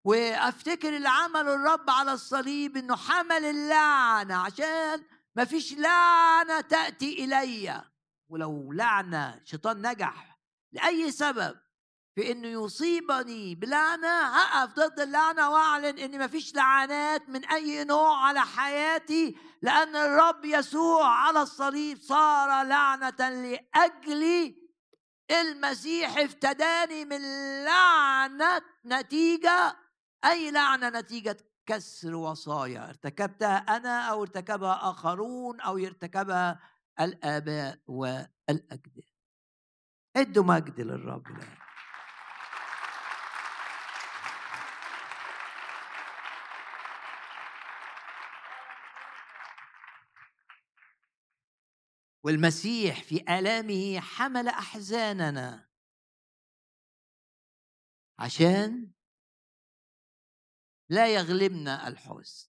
وافتكر اللي عمله الرب على الصليب انه حمل اللعنة عشان ما فيش لعنة تأتي الي ولو لعنة شيطان نجح لأي سبب في إنه يصيبني بلعنة هقف ضد اللعنة وأعلن إن مفيش لعنات من أي نوع على حياتي لأن الرب يسوع على الصليب صار لعنة لاجلي المسيح افتداني من لعنة نتيجة أي لعنة نتيجة كسر وصايا ارتكبتها أنا أو ارتكبها آخرون أو ارتكبها الآباء والأجداد. ادوا مجد للرب الآن. والمسيح في آلامه حمل أحزاننا عشان لا يغلبنا الحزن.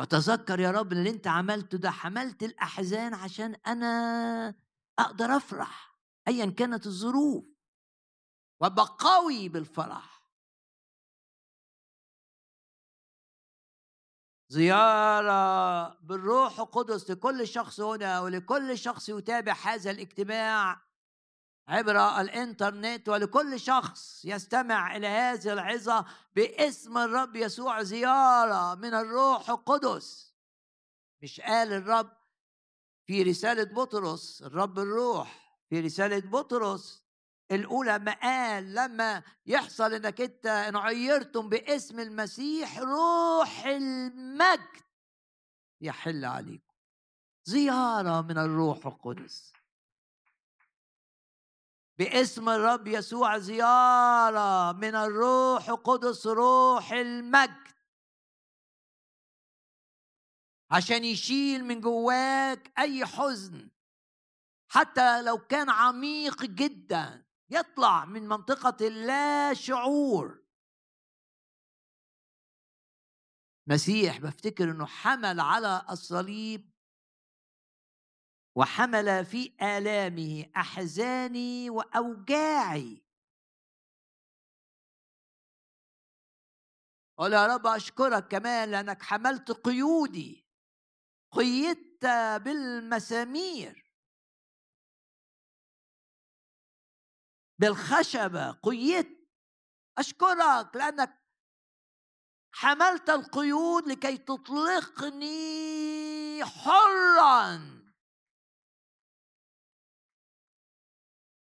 بتذكر يا رب اللي أنت عملته ده حملت الأحزان عشان أنا أقدر أفرح أيا كانت الظروف. وأبقى قوي بالفرح. زيارة بالروح القدس لكل شخص هنا ولكل شخص يتابع هذا الاجتماع. عبر الإنترنت ولكل شخص يستمع إلى هذه العظة باسم الرب يسوع زيارة من الروح القدس. مش قال الرب في رسالة بطرس الرب الروح في رسالة بطرس الأولى ما قال لما يحصل إنك أنت إن عيرتم باسم المسيح روح المجد يحل عليكم. زيارة من الروح القدس. باسم الرب يسوع زيارة من الروح القدس روح المجد. عشان يشيل من جواك أي حزن حتى لو كان عميق جدا يطلع من منطقة اللا شعور. مسيح بفتكر إنه حمل على الصليب وحمل في آلامه أحزاني وأوجاعي. قول يا رب أشكرك كمان لأنك حملت قيودي. قيدت بالمسامير. بالخشبة قيدت. أشكرك لأنك حملت القيود لكي تطلقني حرا.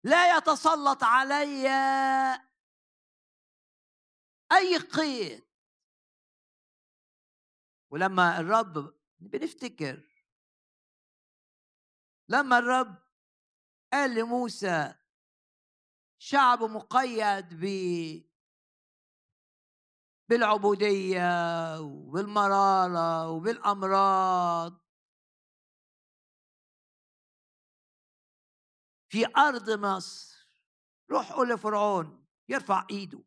لا يتسلط علي أي قيد. ولما الرب بنفتكر. لما الرب قال لموسى شعب مقيد ب بالعبودية وبالمرارة وبالأمراض. في أرض مصر. روح قول لفرعون يرفع إيده.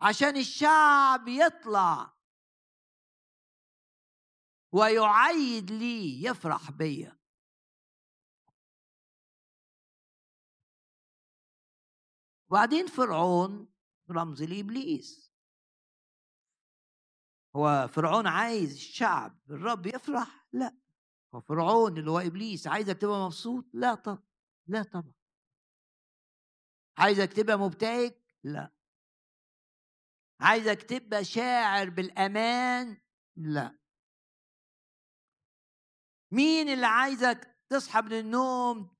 عشان الشعب يطلع. ويعيد لي يفرح بيا. وبعدين فرعون رمز لإبليس. هو فرعون عايز الشعب الرب يفرح؟ لا. هو فرعون اللي هو إبليس عايزك تبقى مبسوط؟ لا طبعا لا طبعا. عايزك تبقى مبتهج؟ لا. عايزك تبقى شاعر بالأمان؟ لا. مين اللي عايزك تصحى من النوم؟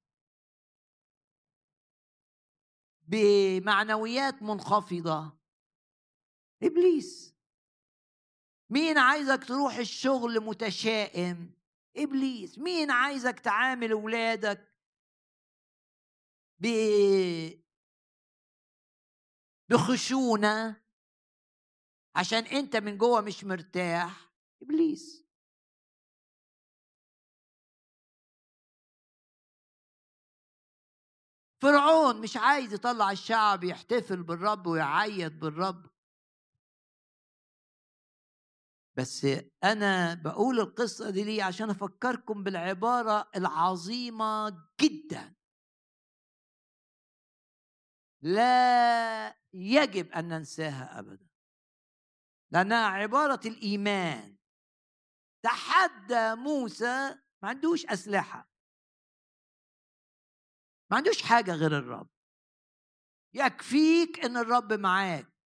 بمعنويات منخفضة. إبليس. مين عايزك تروح الشغل متشائم؟ إبليس مين عايزك تعامل اولادك ب بخشونة. عشان أنت من جوه مش مرتاح. إبليس. فرعون مش عايز يطلع الشعب يحتفل بالرب ويعيد بالرب. بس أنا بقول القصة دي ليه؟ عشان أفكركم بالعبارة العظيمة جدا. لا يجب أن ننساها ابدا. لأنها عبارة الإيمان. تحدى موسى ما عندوش أسلحة. ما عندوش حاجة غير الرب. يكفيك إن الرب معاك.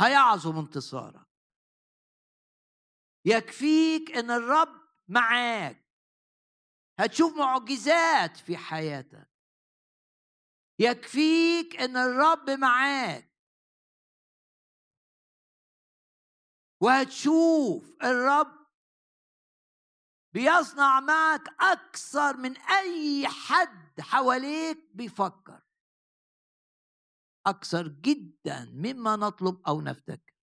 هيعظم انتصارك. يكفيك إن الرب معاك. هتشوف معجزات في حياتك. يكفيك إن الرب معاك. وهتشوف الرب بيصنع معك أكثر من أي حد حواليك بيفكر. أكثر جدا مما نطلب أو نفتكر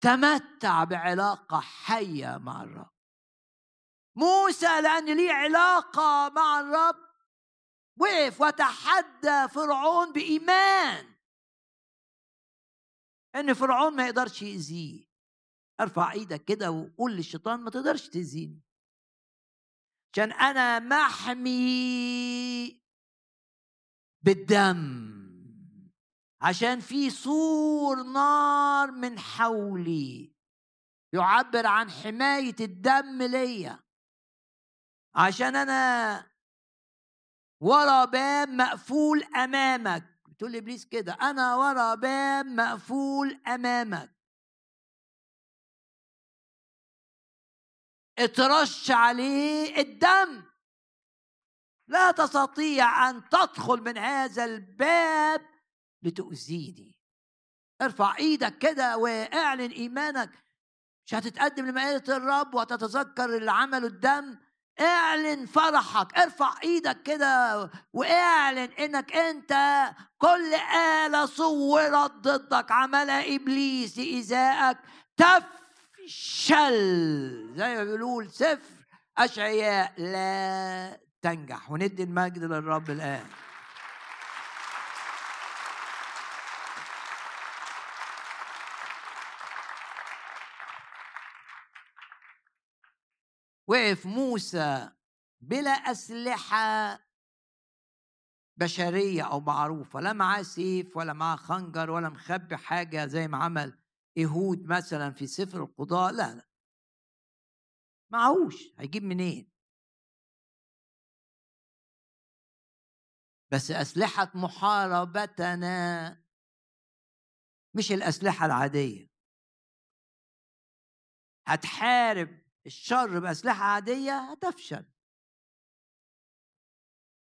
تمتع بعلاقة حية مع الرب. موسى لأن ليه علاقة مع الرب وقف وتحدى فرعون بإيمان. إن فرعون ما يقدرش يأذيه. أرفع إيدك كده وقول للشيطان ما تقدرش تأذيني. عشان أنا محمي بالدم. عشان في سور نار من حولي يعبر عن حماية الدم ليا. عشان أنا ورا باب مقفول أمامك. بتقول لإبليس كده أنا ورا باب مقفول أمامك. اترش عليه الدم. لا تستطيع أن تدخل من هذا الباب لتؤذيني. ارفع إيدك كده واعلن إيمانك. مش هتتقدم لمائدة الرب وهتتذكر اللي عمله الدم. اعلن فرحك. ارفع إيدك كده واعلن إنك أنت كل آلة صورت ضدك. عملها إبليس لايذائك تفشل. زي ما بيقولوا سفر أشعياء. لا تنجح وندي المجد للرب الآن. وقف موسى بلا أسلحة بشرية أو معروفة لا معاه سيف ولا معاه خنجر ولا مخبي حاجة زي ما عمل إيهود مثلا في سفر القضاء لا لا. معهوش هيجيب منين؟ بس أسلحة محاربتنا مش الأسلحة العادية. هتحارب الشر بأسلحة عادية هتفشل.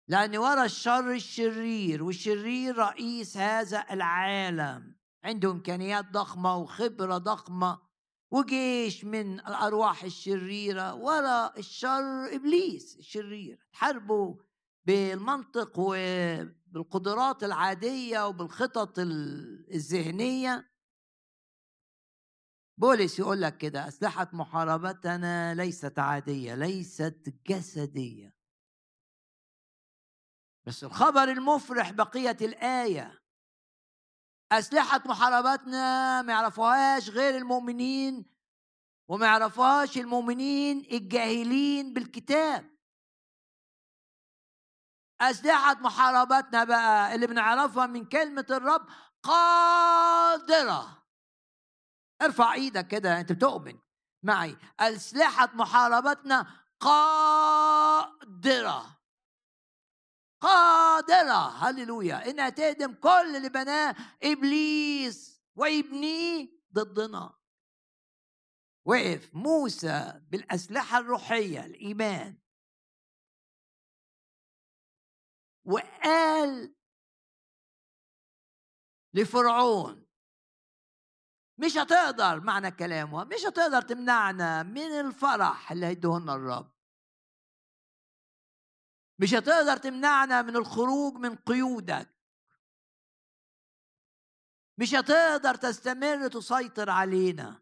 لأن ورا الشر الشرير والشرير رئيس هذا العالم. عنده إمكانيات ضخمة وخبرة ضخمة وجيش من الأرواح الشريرة. ورا الشر إبليس الشرير. حاربه بالمنطق وبالقدرات العادية وبالخطط الذهنية. بولس يقول لك كده أسلحة محاربتنا ليست عادية ليست جسدية. بس الخبر المفرح بقية الآية. أسلحة محاربتنا ما يعرفوهاش غير المؤمنين وما يعرفوهاش المؤمنين الجاهلين بالكتاب. أسلحة محاربتنا بقى. اللي بنعرفها من كلمة الرب قادرة. ارفع إيدك كده انت بتؤمن. معي. أسلحة محاربتنا قادرة. قادرة. هللويا. إنها تهدم كل اللي بناه إبليس ويبنيه ضدنا. وقف. موسى بالأسلحة الروحية الإيمان. وقال لفرعون مش هتقدر معنى كلامه مش هتقدر تمنعنا من الفرح اللي هيدهنا الرب. مش هتقدر تمنعنا من الخروج من قيودك. مش هتقدر تستمر تسيطر علينا.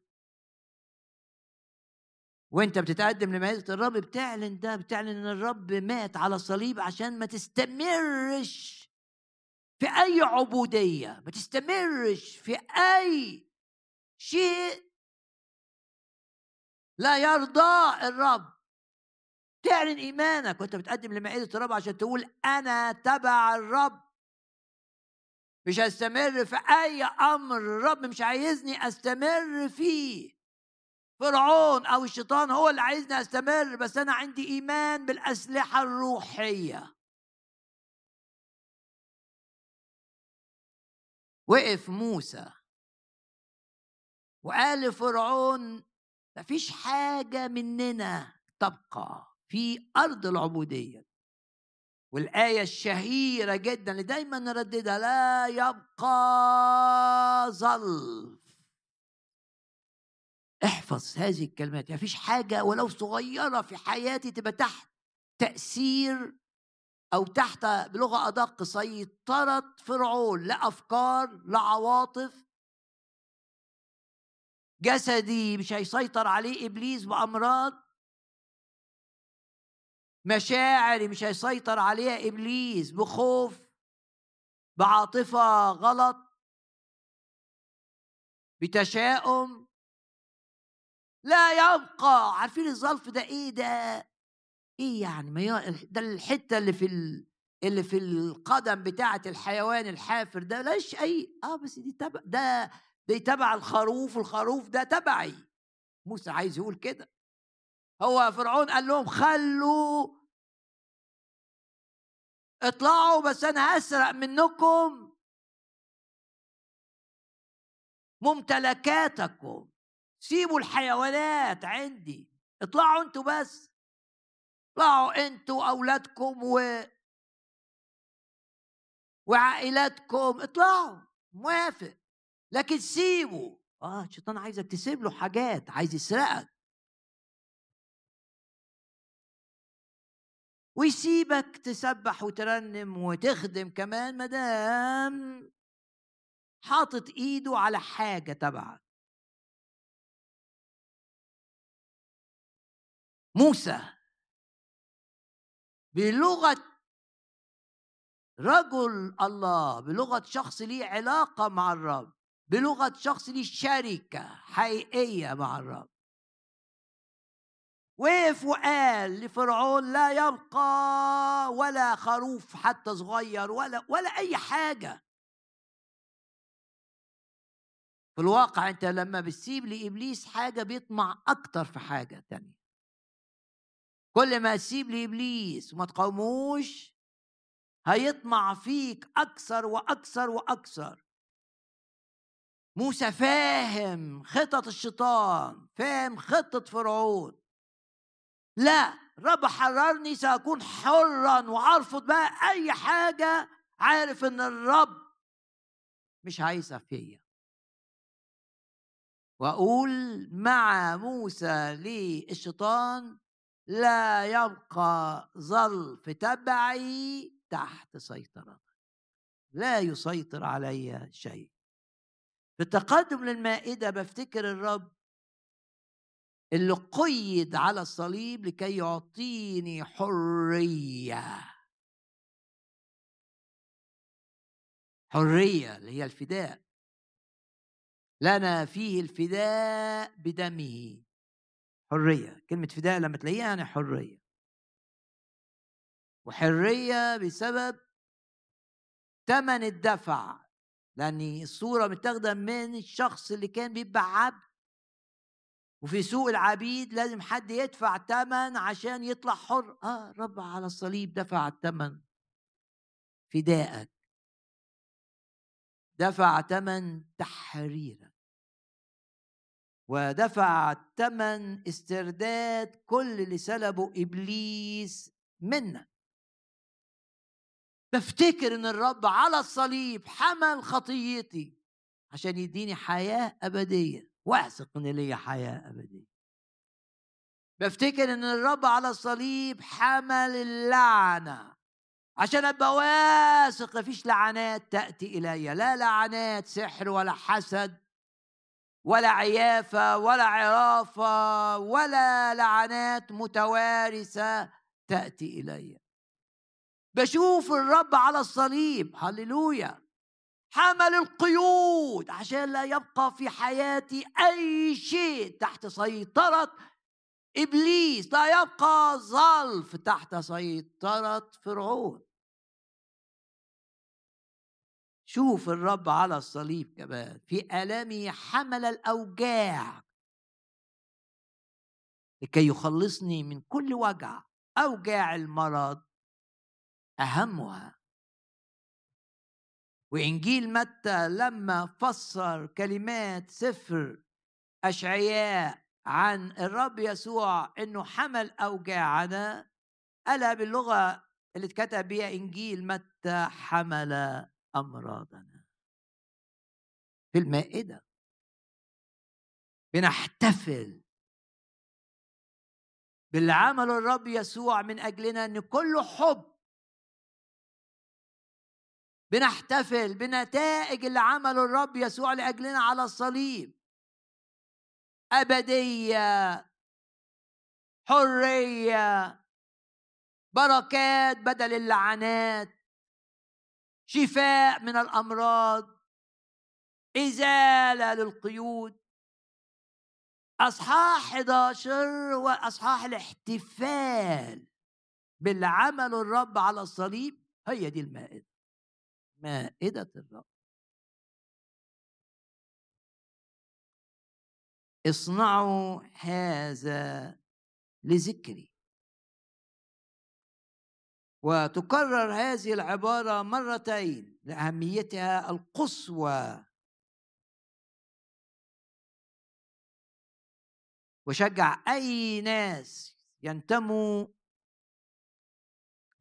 وانت بتتقدم لمائدة الرب بتعلن ده بتعلن إن الرب مات على الصليب عشان ما تستمرش في أي عبودية ما تستمرش في أي شيء لا يرضى الرب. تعلن إيمانك وانت بتقدم لمائده الرب عشان تقول أنا تبع الرب. مش هستمر في أي أمر الرب مش عايزني أستمر فيه. فرعون أو الشيطان هو اللي عايزني أستمر بس أنا عندي إيمان بالأسلحة الروحية. وقف موسى. وقال لفرعون مفيش حاجة مننا تبقى في أرض العبودية. والآية الشهيرة جدا اللي دايما نرددها لا يبقى ظلف. احفظ هذه الكلمات يعني فيش حاجة ولو صغيرة في حياتي تبقى تحت تأثير أو تحت بلغة أدق سيطرة فرعون لا أفكار لا عواطف جسدي مش هيسيطر عليه إبليس بأمراض. مشاعري مش هيسيطر عليها إبليس بخوف بعاطفة غلط بتشاؤم. لا يبقى. عارفين الظرف ده إيه؟ ده إيه يعني؟ ما ده الحتة اللي في ال... اللي في القدم بتاعة الحيوان الحافر ده. لاش أي آه بس دي تبع ده دي تبع الخروف. والخروف ده تبعي. موسى عايز يقول كده. هو فرعون قال لهم خلوا اطلعوا بس أنا هسرق منكم ممتلكاتكم. سيبوا الحيوانات عندي اطلعوا أنتوا بس. اطلعوا أنتوا واولادكم و وعائلاتكم اطلعوا موافق. لكن سيبوا. آه الشيطان عايزك تسيب له حاجات عايز يسرقك. ويسيبك تسبح وترنم وتخدم كمان مدام حاطط إيده على حاجة تبعك. موسى. بلغة رجل الله بلغة شخص ليه علاقة مع الرب بلغة شخص ليه شركة حقيقية مع الرب. وقف وقال لفرعون لا يبقى ولا خروف حتى صغير ولا ولا أي حاجة. في الواقع أنت لما بتسيب لإبليس حاجة بيطمع أكتر في حاجة تانية. كل ما تسيب لإبليس وما تقاوموش هيطمع فيك أكثر وأكثر وأكثر. موسى فاهم خطط الشيطان فاهم خطة فرعون. لا رب حررني سأكون حرا وأرفض بقى أي حاجة عارف إن الرب مش عايزها فيا. وأقول مع موسى للشيطان لا يبقى ظلف تبعي تحت سيطرتك. لا يسيطر علي شيء. في التقدم للمائدة بفتكر الرب اللي قيد على الصليب لكي يعطيني حرية. حرية اللي هي الفداء. لنا فيه الفداء بدمه. حرية كلمة فداء لما تلاقيها يعني حرية. وحرية بسبب ثمن الدفع لأن الصورة متاخدة من الشخص اللي كان بيبقى عبد. وفي سوق العبيد لازم حد يدفع ثمن عشان يطلع حر. آه رب على الصليب دفع الثمن فدائك. دفع ثمن تحريرك ودفع ثمن استرداد كل اللي سلبه إبليس منك بفتكر إن الرب على الصليب حمل خطيتي عشان يديني حياة أبدية واثق إن ليا حياة أبدية. بفتكر إن الرب على الصليب حمل اللعنة عشان أبقى واثق مفيش لعنات تأتي الي لا لعنات سحر ولا حسد. ولا عيافة ولا عرافة ولا لعنات متوارثة تأتي إلي. بشوف الرب على الصليب هللويا. حمل القيود عشان لا يبقى في حياتي أي شيء تحت سيطرة إبليس لا يبقى ظلف تحت سيطرة فرعون. شوف الرب على الصليب كمان في الامه حمل الأوجاع. لكي يخلصني من كل وجع أوجاع المرض أهمها. وإنجيل متى لما فسر كلمات سفر أشعياء عن الرب يسوع إنه حمل أوجاعنا قالها باللغة اللي اتكتب بها إنجيل متى حمل أمراضنا. في المائدة. بنحتفل. باللي عمله الرب يسوع من أجلنا إن كله حب. بنحتفل بنتائج اللي عمله الرب يسوع لأجلنا على الصليب. أبدية. حرية. بركات بدل اللعنات. شفاء من الأمراض إزالة للقيود. أصحاح 11 وأصحاح الاحتفال باللي عمله الرب على الصليب هي دي المائدة. مائدة الرب. اصنعوا هذا لذكري. وتكرر هذه العبارة مرتين لأهميتها القصوى. وشجع أي ناس ينتموا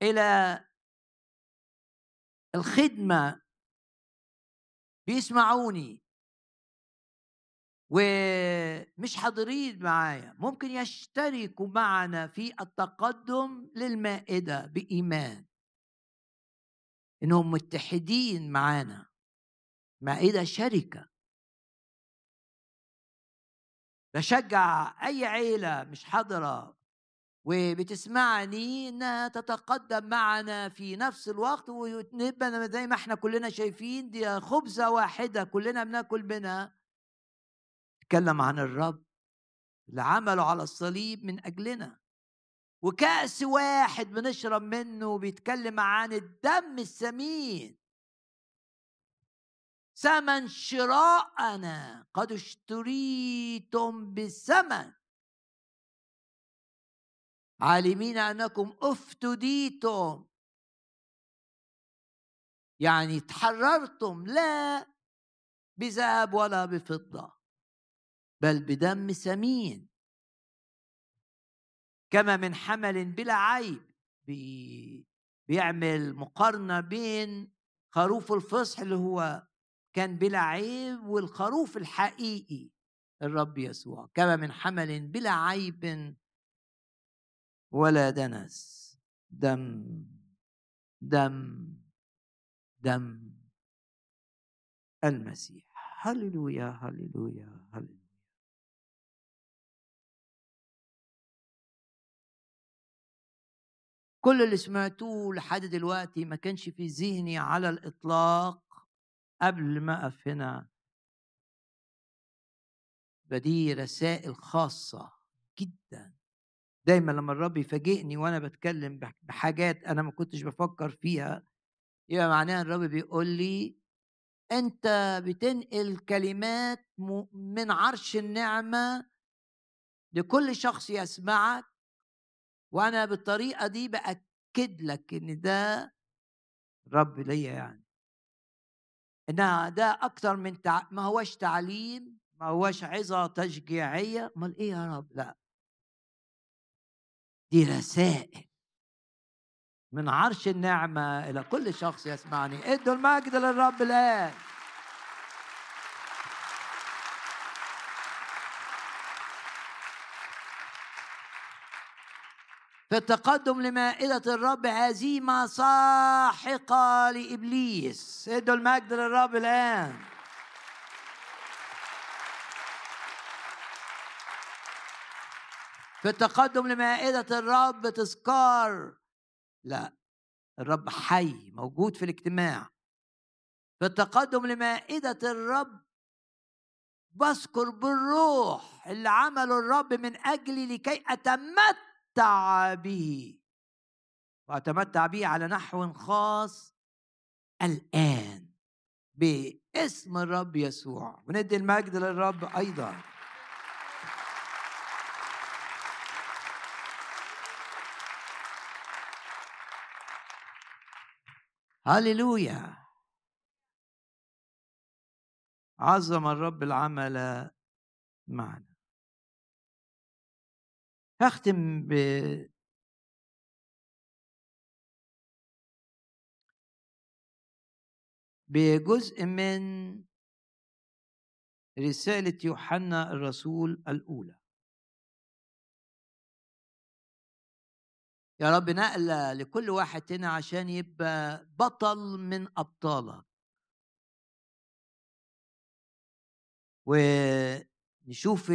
إلى الخدمة. بيسمعوني. ومش حاضرين معايا ممكن يشتركوا معنا في التقدم للمائدة بإيمان. إنهم متحدين معانا. مائدة شركة. بشجع أي عيلة مش حاضرة وبتسمعني إنها تتقدم معنا في نفس الوقت ونبقى زي ما إحنا كلنا شايفين دي خبزة واحدة كلنا بناكل منها. تكلم عن الرب اللي عمله على الصليب من أجلنا. وكأس واحد بنشرب منه بيتكلم عن الدم الثمين. ثمن شراءنا قد اشتريتم بثمن عالمين أنكم افتديتم. يعني تحررتم لا بذهب ولا بفضة. بل بدم ثمين كما من حمل بلا عيب بي بيعمل مقارنة بين خروف الفصح اللي هو كان بلا عيب والخروف الحقيقي. الرب يسوع كما من حمل بلا عيب ولا دنس. دم دم دم. المسيح. هللويا هللويا هللويا. كل اللي سمعتوه لحد دلوقتي ما كانش في ذهني على الإطلاق قبل ما أقف هنا بدي رسائل خاصة جدا. دايما لما الرب يفاجئني وأنا بتكلم بحاجات أنا ما كنتش بفكر فيها يبقى معناها الرب بيقول لي أنت بتنقل كلمات من عرش النعمة لكل شخص يسمعك وأنا بالطريقة دي بأكد لك إن ده رب ليا يعني. إنها ده أكتر من تع... ما هوش تعليم ما هوش عظة تشجيعية. أمال إيه يا رب؟ لأ. دي رسائل. من عرش النعمة إلى كل شخص يسمعني. إدوا المجد للرب الان في التقدم لمائدة الرب هزيمة ساحقة لإبليس. ادوا المجد للرب الآن. في التقدم لمائدة الرب تذكار لا الرب حي موجود في الاجتماع. في التقدم لمائدة الرب بذكر بالروح اللي عمله الرب من أجلي لكي أتمت به. وأتمتع به على نحو خاص الآن باسم الرب يسوع. وندي المجد للرب أيضا. هللويا. عظم الرب العمل معنا. هختم ب بجزء من رسالة يوحنا الرسول الأولى. يا رب نقلة لكل واحد هنا عشان يبقى بطل من أبطالك ونشوف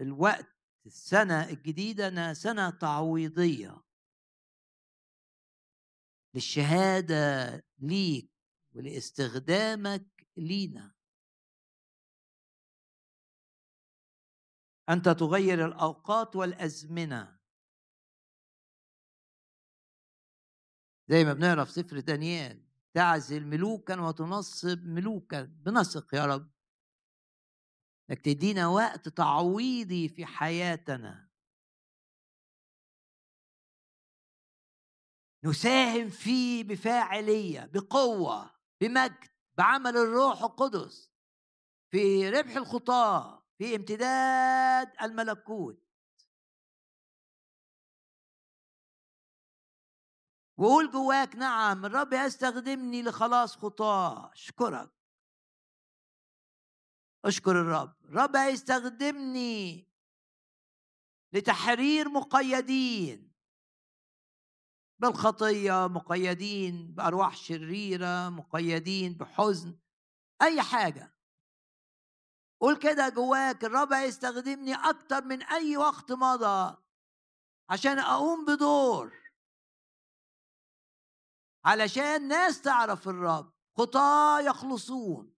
الوقت السنة الجديدة أنها سنة تعويضية. للشهادة ليك ولاستخدامك لينا. أنت تغير الأوقات والأزمنة. زي ما بنقرا في سفر دانيال تعزل ملوكا وتنصب ملوكا. بنثق يا رب. إنك تدينا وقت تعويضي في حياتنا. نساهم فيه بفاعلية بقوة بمجد بعمل الروح القدس في ربح الخطاة في امتداد الملكوت. وقول جواك نعم الرب يستخدمني لخلاص خطاة. أشكرك. أشكر الرب. الرب هيستخدمني لتحرير مقيدين بالخطية مقيدين بأرواح شريرة مقيدين بحزن أي حاجة. قول كده جواك الرب هيستخدمني أكتر من أي وقت مضى عشان أقوم بدور. علشان ناس تعرف الرب خطاة يخلصون.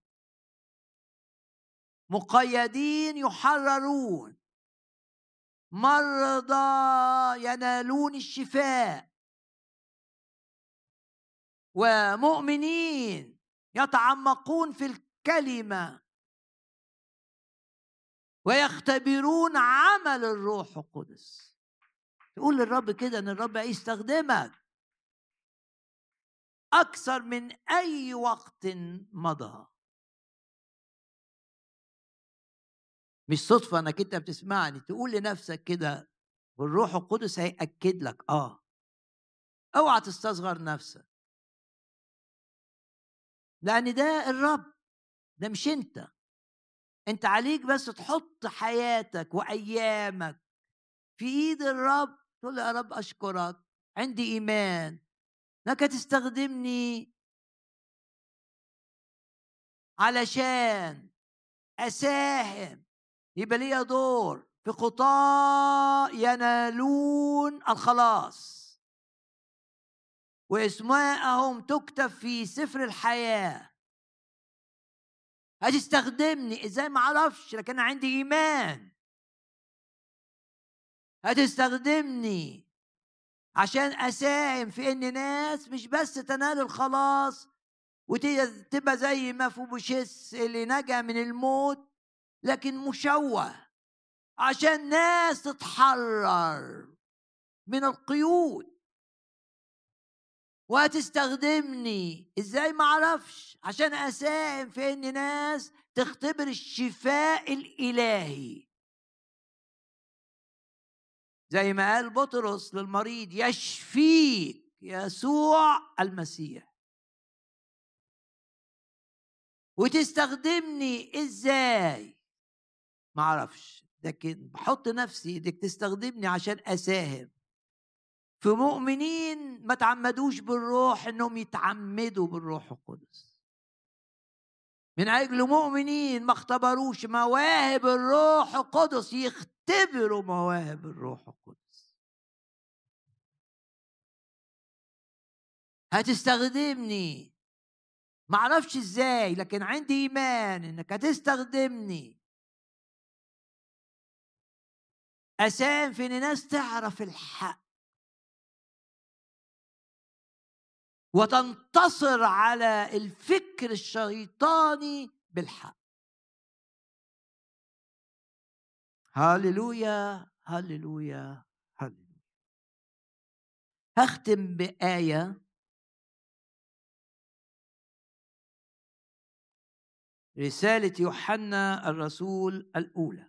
مقيدين يحررون. مرضى ينالون الشفاء. ومؤمنين يتعمقون في الكلمة. ويختبرون عمل الروح القدس. تقول للرب كده إن الرب يستخدمك أكثر من أي وقت مضى. مش صدفة إنك أنت بتسمعني تقول لنفسك كده والروح القدس هيأكد لك آه. أوعى تستصغر نفسك. لأن ده الرب ده مش أنت. أنت عليك بس تحط حياتك وأيامك في إيد الرب. تقول يا رب أشكرك عندي إيمان. إنك تستخدمني علشان أساهم. يبقى ليا دور في قطاع ينالون الخلاص. واسماءهم تكتب في سفر الحياة. هتستخدمني إزاي؟ ما أعرفش لكن أنا عندي إيمان. هتستخدمني عشان أساهم في إن ناس مش بس تنال الخلاص وتبقى زي ما فوبوشيس اللي نجا من الموت لكن مشوه عشان ناس تتحرر من القيود. وهتستخدمني؟ إزاي؟ ما أعرفش عشان أساهم في إن ناس تختبر الشفاء الإلهي. زي ما قال بطرس للمريض يشفيك يسوع المسيح. وتستخدمني إزاي؟ ما أعرفش لكن بحط نفسي إنك تستخدمني عشان أساهم. في مؤمنين ما تعمدوش بالروح إنهم يتعمدوا بالروح القدس. من أجل مؤمنين ما اختبروش مواهب الروح القدس يختبروا مواهب الروح القدس. هتستخدمني. معرفش إزاي لكن عندي إيمان إنك هتستخدمني. اسام في إن ناس تعرف الحق. وتنتصر على الفكر الشيطاني بالحق. هللويا هللويا هللويا هختم بآية. رسالة يوحنا الرسول الأولى.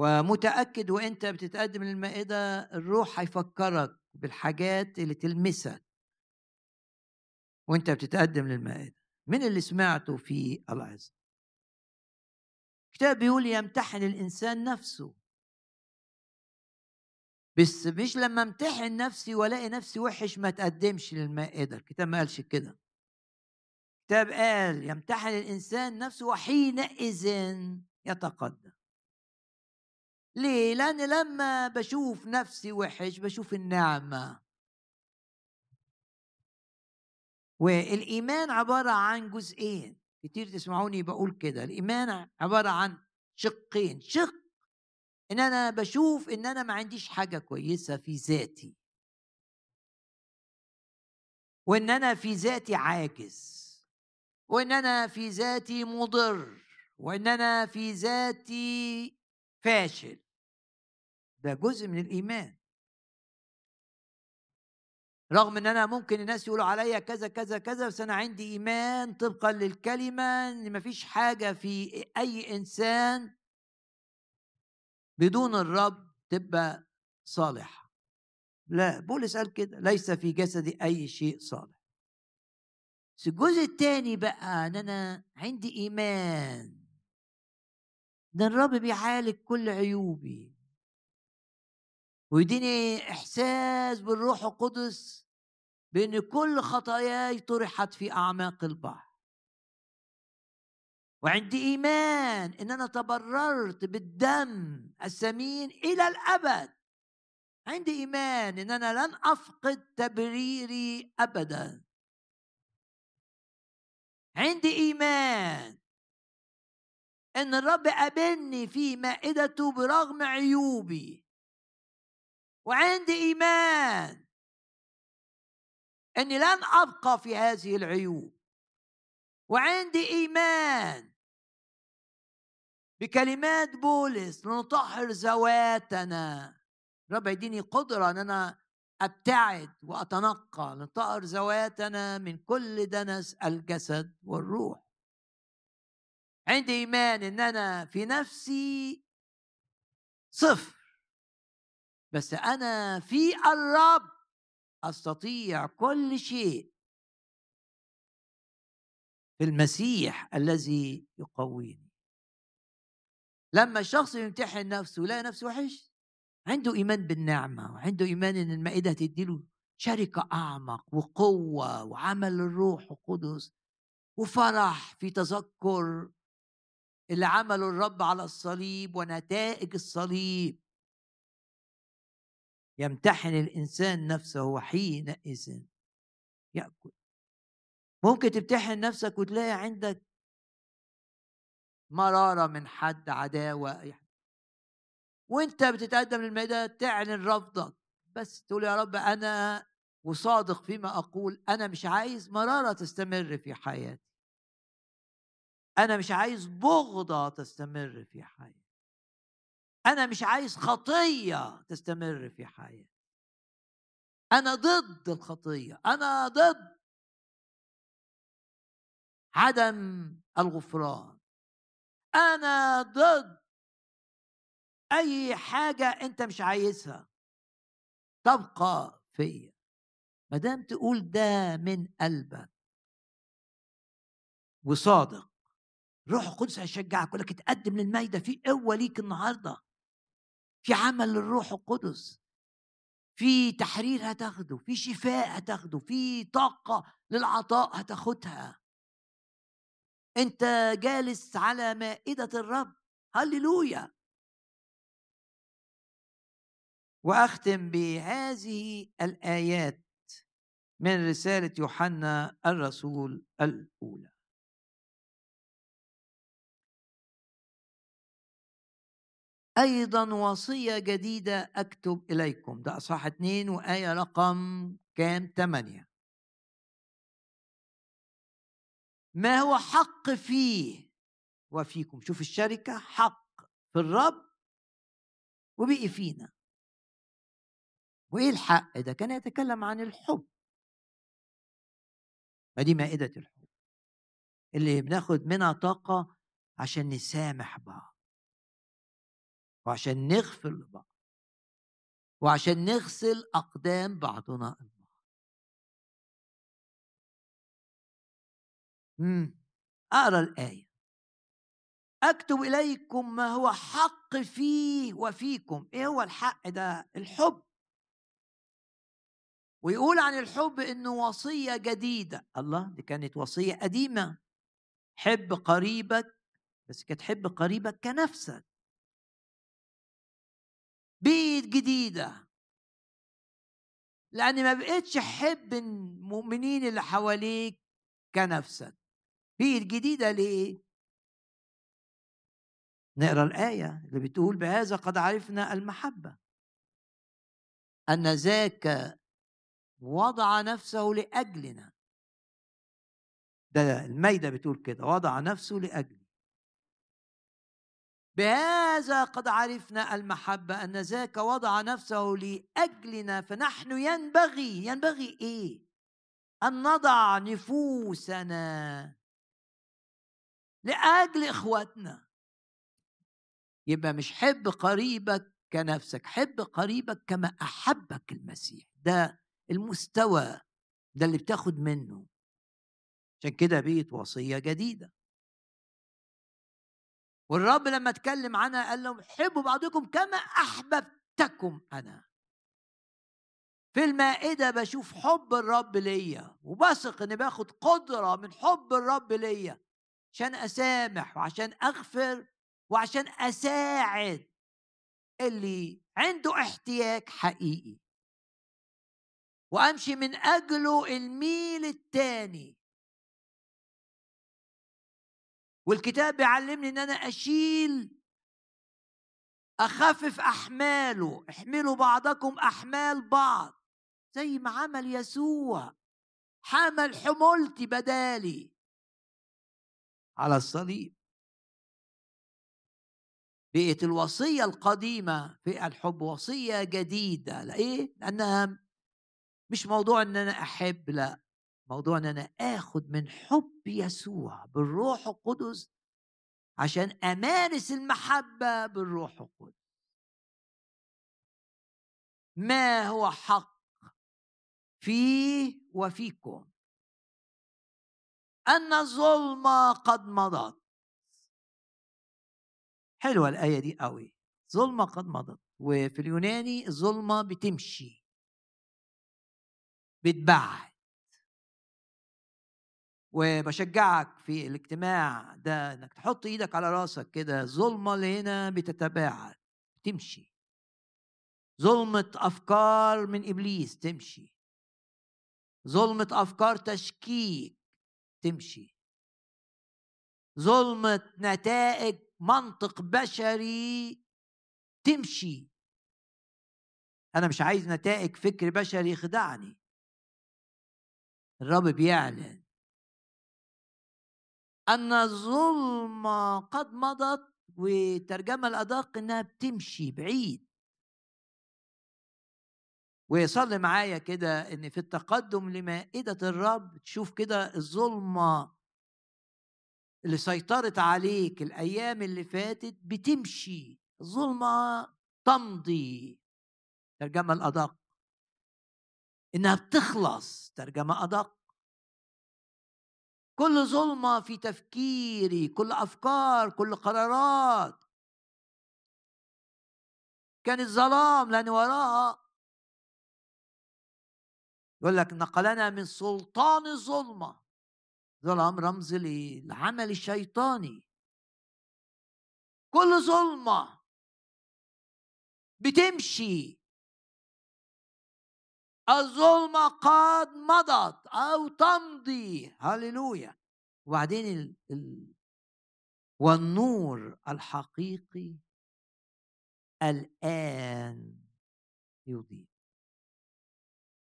ومتأكد وأنت بتتقدم للمائدة الروح هيفكرك بالحاجات اللي تلمسك. وأنت بتتقدم للمائدة. من اللي سمعته في العظة الكتاب بيقول يمتحن الإنسان نفسه. بس مش لما امتحن نفسي والاقي نفسي وحش ما تقدمش للمائدة. الكتاب ما قالش كده. الكتاب قال يمتحن الإنسان نفسه وحينئذ يتقدم. ليه؟ لأن لما بشوف نفسي وحش بشوف النعمة. والإيمان عبارة عن جزئين. كتير تسمعوني بقول كده. الإيمان عبارة عن شقين. شق إن أنا بشوف إن أنا ما عنديش حاجة كويسة في ذاتي. وإن أنا في ذاتي عاجز. وإن أنا في ذاتي مضر. وإن أنا في ذاتي فاشل. ده جزء من الإيمان. رغم إن أنا ممكن الناس يقولوا عليا كذا كذا كذا بس أنا عندي إيمان طبقا للكلمة إن مفيش حاجة في أي إنسان بدون الرب تبقى صالحة. لا بولس قال كده ليس في جسدي أي شيء صالح. الجزء الثاني بقى إن أنا عندي إيمان ده الرب بيعالج كل عيوبي. ويديني إحساس بالروح القدس بإن كل خطاياي طرحت في أعماق البحر. وعندي إيمان إن أنا تبررت بالدم الثمين إلى الأبد. عندي إيمان إن أنا لن أفقد تبريري ابدا. إن الرب قابلني في مائدته برغم عيوبي. وعندي إيمان إني لن أبقى في هذه العيوب. وعندي إيمان بكلمات بولس لنطهر ذواتنا. رب يديني قدرة إن أنا أبتعد وأتنقى. لنطهر ذواتنا من كل دنس الجسد والروح. عندي إيمان إن أنا في نفسي صفر. بس أنا في الرب أستطيع كل شيء. في المسيح الذي يقويني. لما الشخص يمتحن نفسه يلاقي نفسه وحش عنده إيمان بالنعمة وعنده إيمان إن المائدة تديله شركة أعمق وقوة وعمل الروح القدس وفرح في تذكر اللي عمله الرب على الصليب ونتائج الصليب. يمتحن الإنسان نفسه وحينئذ يأكل. ممكن تمتحن نفسك وتلاقي عندك مرارة من حد حد. وأنت بتتقدم للميدان تعلن رفضك. بس تقول يا رب أنا وصادق فيما أقول. أنا مش عايز مرارة تستمر في حياتي. أنا مش عايز بغضة تستمر في حياتي. أنا مش عايز خطية تستمر في حياتي. أنا ضد الخطية. أنا ضد عدم الغفران. أنا ضد أي حاجة أنت مش عايزها تبقى فيا. ما دام تقول ده من قلبك. وصادق. روح القدس هيشجعك يقول لك اتقدم للميدة في قوة ليك النهارده. في عمل للروح القدس. في تحرير هتاخده في شفاء هتاخده في طاقة للعطاء هتاخدها. انت جالس على مائدة الرب. هللويا! واختم بهذه الآيات من رسالة يوحنا الرسول الأولى. أيضا وصية جديدة أكتب إليكم. ده أصحاح اتنين وآية رقم كام؟ تمانية. ما هو حق فيه وفيكم؟ شوف الشركة حق في الرب وبقي فينا. وإيه الحق؟ ده كان يتكلم عن الحب. فدي مائدة الحب. اللي بناخد منها طاقة عشان نسامح بعض. وعشان نغفر لبعض. وعشان نغسل أقدام بعضنا البعض. امم أقرأ الآية. أكتب إليكم ما هو حق فيه وفيكم. إيه هو الحق ده؟ الحب. ويقول عن الحب إنه وصية جديدة. الله دي كانت وصية قديمة. حب قريبك بس كانت حب قريبك كنفسك. بيت جديدة. لأني ما بقتش أحب المؤمنين اللي حواليك كنفسك. بيت جديدة ليه؟ نقرأ الآية اللي بتقول بهذا قد عرفنا المحبة. أن ذاك وضع نفسه لأجلنا. ده الميدة بتقول كده وضع نفسه لأجلنا بهذا قد عرفنا المحبة أن ذاك وضع نفسه لأجلنا فنحن ينبغي ينبغي إيه؟ أن نضع نفوسنا لأجل إخواتنا. يبقى مش حب قريبك كنفسك حب قريبك كما أحبك المسيح. ده المستوى ده اللي بتاخد منه. عشان كده بيت وصية جديدة. والرب لما اتكلم عنها قال لهم حبوا بعضكم كما أحببتكم أنا. في المائدة بشوف حب الرب ليا وبثق إني باخد قدرة من حب الرب ليا عشان أسامح وعشان أغفر وعشان أساعد اللي عنده احتياج حقيقي. وأمشي من أجله الميل التاني والكتاب بيعلمني إن أنا أشيل أخفف أحماله احملوا بعضكم أحمال بعض زي ما عمل يسوع حمل حمولتي بدالي. على الصليب. بقت الوصية القديمة في الحب وصية جديدة. لإيه؟ لأنها مش موضوع إن أنا أحب لا. موضوع إن أنا آخد من حب يسوع بالروح القدس عشان أمارس المحبة بالروح القدس. ما هو حق فيه وفيكم؟ أن الظلمة قد مضت. حلوة الآية دي قوي ظلمة قد مضت. وفي اليوناني الظلمة بتمشي. بتبعد. وبشجعك في الاجتماع ده إنك تحط إيدك على راسك كده الظلمة اللي هنا بتتباعد تمشي. ظلمة أفكار من إبليس تمشي. ظلمة أفكار تشكيك تمشي. ظلمة نتائج منطق بشري تمشي. أنا مش عايز نتائج فكر بشري يخدعني. الرب بيعلن أن الظلمة قد مضت وترجمة الأدق إنها بتمشي بعيد. ويصلي معايا كده إن في التقدم لمائدة الرب تشوف كده الظلمه اللي سيطرت عليك الأيام اللي فاتت بتمشي الظلمه تمضي. ترجمة الأدق. إنها بتخلص ترجمة أدق. كل ظلمة في تفكيري كل أفكار كل قرارات. كانت ظلام لأن وراها يقول لك نقلنا من سلطان الظلمة ظلام رمز للعمل الشيطاني. كل ظلمة بتمشي. الظلمة قد مضت أو تمضي. هللويا. وبعدين ال... ال... والنور الحقيقي الآن يضيء.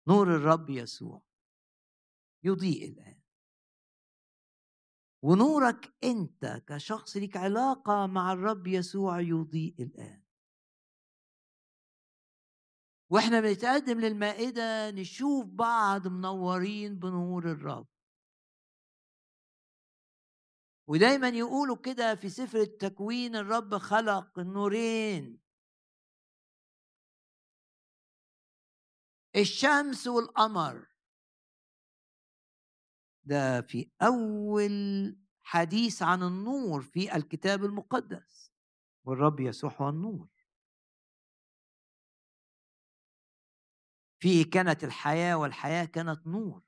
نور الرب يسوع يضيء الآن. ونورك أنت كشخص لك علاقة مع الرب يسوع يضيء الآن. وإحنا بنتقدم للمائدة نشوف بعض منورين بنور الرب. ودايما يقولوا كده في سفر التكوين الرب خلق النورين الشمس والقمر. ده في أول حديث عن النور في الكتاب المقدس. والرب يسوع هو النور. فيه كانت الحياة والحياة كانت نور.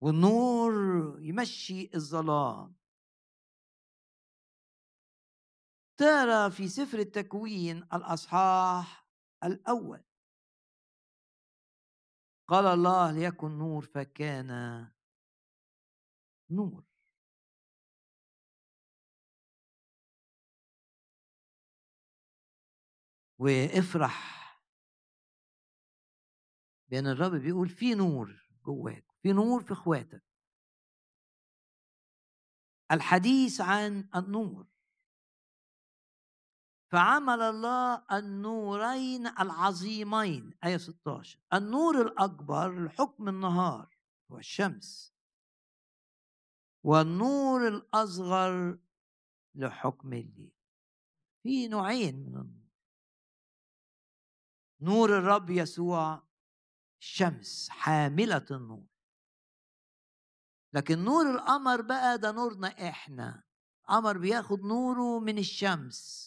والنور يمشي الظلام. ترى في سفر التكوين الأصحاح الأول. قال الله ليكن نور فكان نور. وافرح لأن الرب بيقول في نور جواك في نور في اخواتك. الحديث عن النور. فعمل الله النورين العظيمين آية 16 النور الأكبر لحكم النهار هو الشمس. والنور الأصغر لحكم الليل. في نوعين من النور. نور الرب يسوع الشمس حاملة النور. لكن نور القمر بقى ده نورنا إحنا. قمر بياخد نوره من الشمس.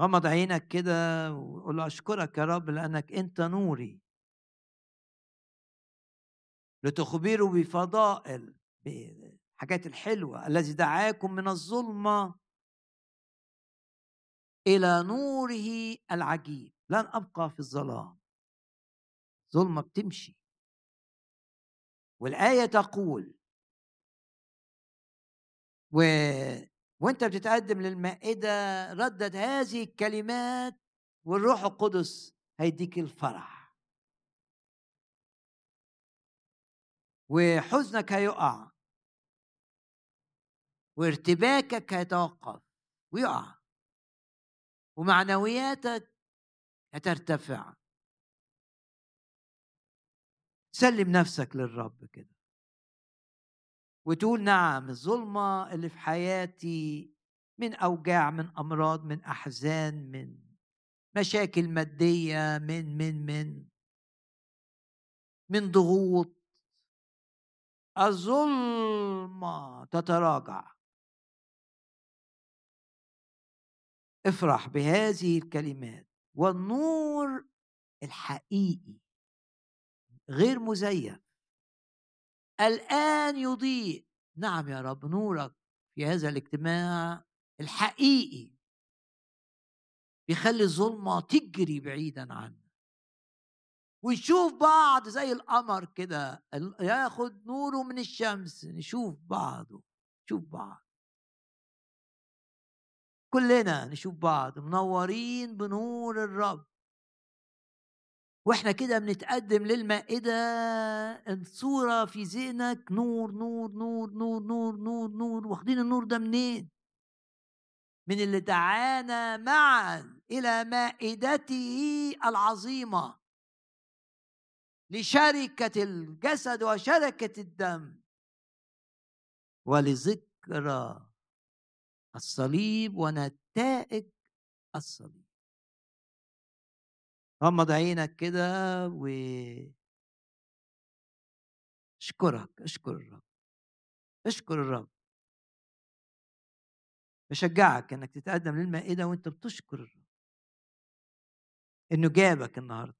غمض عينك كده وقول له أشكرك يا رب لأنك أنت نوري. لتخبروا بفضائل بالحاجات الحلوة الذي دعاكم من الظلمة. إلى نوره العجيب. لن أبقى في الظلام. ظلمة بتمشي. والآية تقول و... وأنت بتتقدم للمائدة ردد هذه الكلمات والروح القدس هيديك الفرح. وحزنك هيقع. وارتباكك هيتوقف. ويقع. ومعنوياتك هترتفع. سلم نفسك للرب كده. وتقول نعم الظلمة اللي في حياتي من أوجاع من أمراض من أحزان من مشاكل مادية من من من. من ضغوط. الظلمة تتراجع. افرح بهذه الكلمات والنور الحقيقي غير مزيف. الآن يضيء. نعم يا رب نورك في هذا الاجتماع الحقيقي. بيخلي الظلمة تجري بعيدا عنا ونشوف بعض زي القمر كده ياخد نوره من الشمس نشوف بعضه نشوف بعض. كلنا نشوف بعض منورين بنور الرب. وإحنا كده بنتقدم للمائدة الصورة في ذهنك نور نور نور نور نور نور نور واخدين النور ده منين؟ من اللي دعانا معا إلى مائدته العظيمة. لشركة الجسد وشركة الدم. ولذكرى الصليب ونتائج الصليب. غمض عينك كده و اشكرك اشكر الرب اشكر الرب. بشجعك إنك تتقدم للمائدة وأنت بتشكر الرب. إنه جابك النهارده.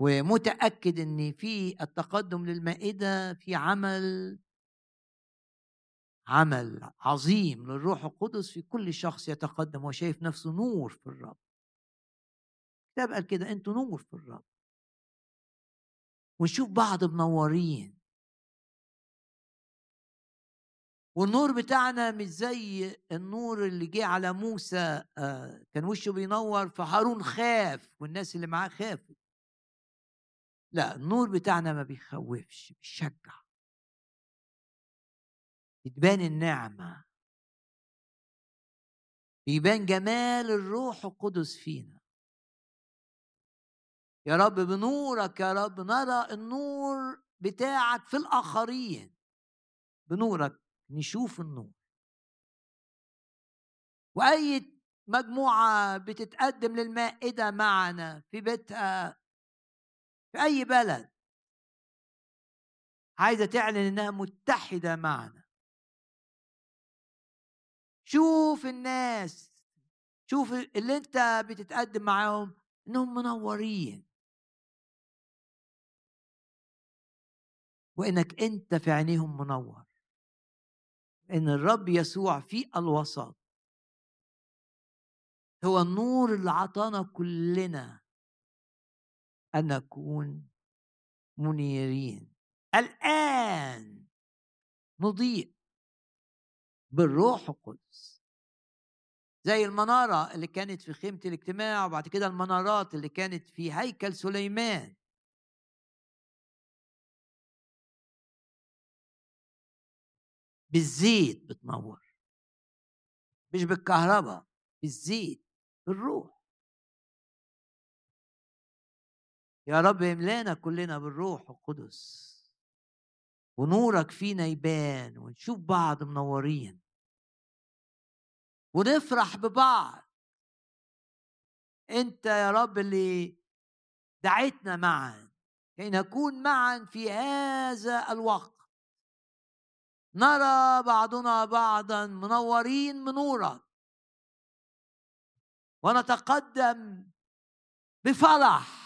ومتأكد إن في التقدم للمائدة في عمل عمل عظيم للروح القدس في كل شخص يتقدم وشايف نفسه نور في الرب. الكتاب قال كده أنتوا نور في الرب. ونشوف بعض منورين. والنور بتاعنا مش زي النور اللي جه على موسى آه، كان وشه بينور فهارون خاف والناس اللي معاه خافت لا النور بتاعنا ما بيخوفش بيشجع. بتبان النعمة. بيبان جمال الروح القدس فينا. يا رب بنورك يا رب نرى النور بتاعك في الآخرين. بنورك نشوف النور. وأي مجموعة بتتقدم للمائدة معنا في بيتها في أي بلد عايزة تعلن إنها متحدة معنا. شوف الناس شوف اللي أنت بتتقدم معاهم إنهم منورين. وإنك أنت في عينيهم منور. إن الرب يسوع في الوسط. هو النور اللي عطانا كلنا أن نكون منيرين. الآن نضيء. بالروح القدس. زي المنارة اللي كانت في خيمة الاجتماع وبعد كده المنارات اللي كانت في هيكل سليمان. بالزيت بتنور. مش بالكهرباء بالزيت بالروح. يا رب املانا كلنا بالروح القدس. ونورك فينا يبان ونشوف بعض منورين. ونفرح ببعض. أنت يا رب اللي دعيتنا معا. كي نكون معا في هذا الوقت. نرى بعضنا بعضا منورين بنورك ونتقدم بفرح.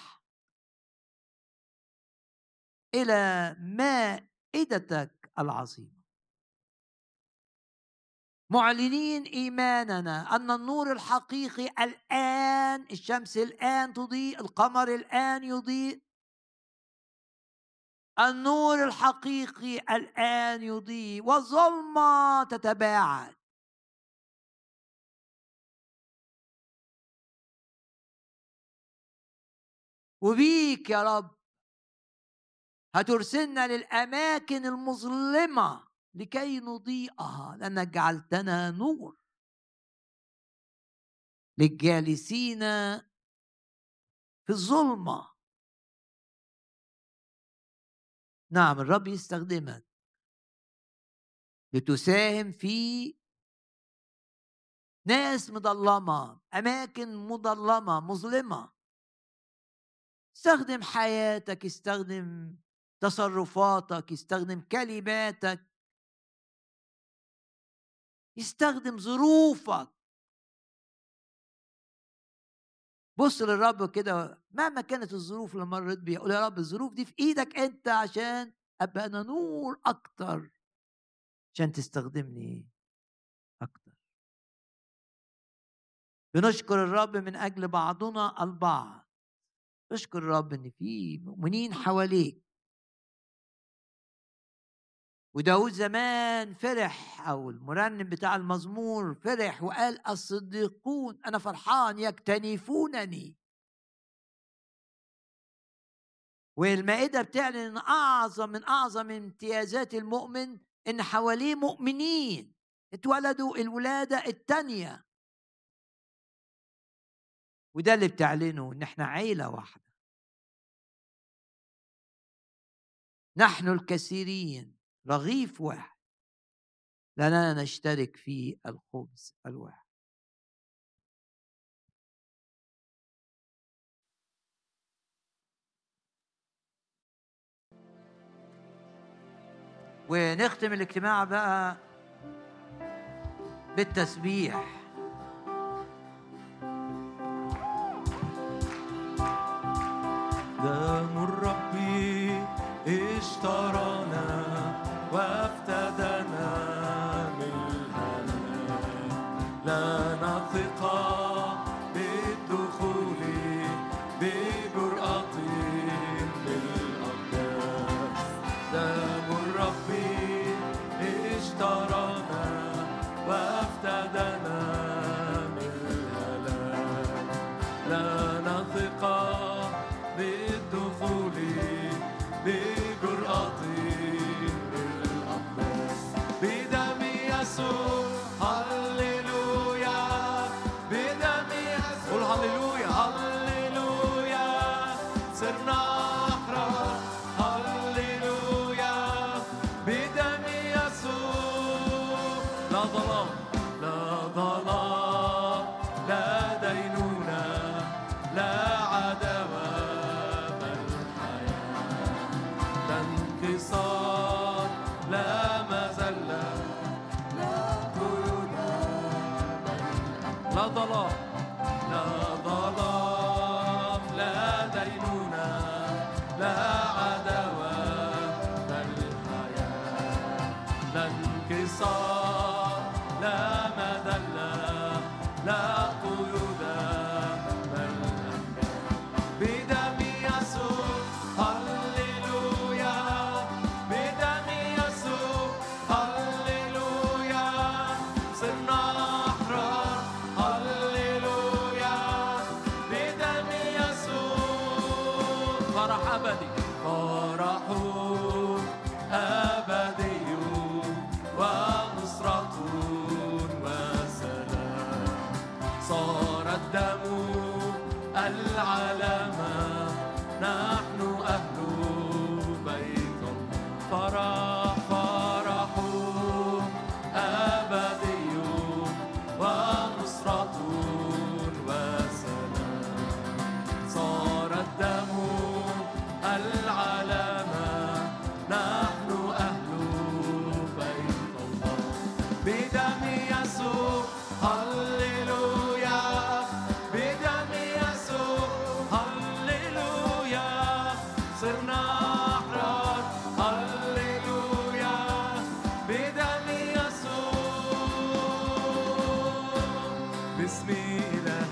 إلى مائدتك العظيمه معلنين إيماننا أن النور الحقيقي الآن الشمس الآن تضيء القمر الآن يضيء. النور الحقيقي الآن يضيء والظلمة تتباعد. وبيك يا رب. هترسلنا للأماكن المظلمة. لكي نضيئها لأنك جعلتنا نور. للجالسين في الظلمة. نعم الرب يستخدمك. لتساهم في ناس مظلمة أماكن مظلمة مظلمة. استخدم حياتك استخدم تصرفاتك يستخدم كلماتك. يستخدم ظروفك. بص للرب كده مهما كانت الظروف اللي مريت بيها قول يا رب الظروف دي في إيدك أنت عشان أبقى أنا نور أكتر. عشان تستخدمني أكتر. بنشكر الرب من أجل بعضنا البعض. اشكر الرب إن في مؤمنين حواليك. وداود زمان فرح أو المرنم بتاع المزمور فرح وقال الصديقون أنا فرحان يكتنفونني. والمائدة بتعلن إن أعظم من أعظم امتيازات المؤمن إن حواليه مؤمنين. اتولدوا الولادة الثانية وده اللي بتعلنه إن إحنا عيلة واحدة. نحن الكثيرين. رغيف واحد. لأننا نشترك في الخبز الواحد. ونختم الاجتماع بقى بالتسبيح. دم الرب اشترانا وافتدنا من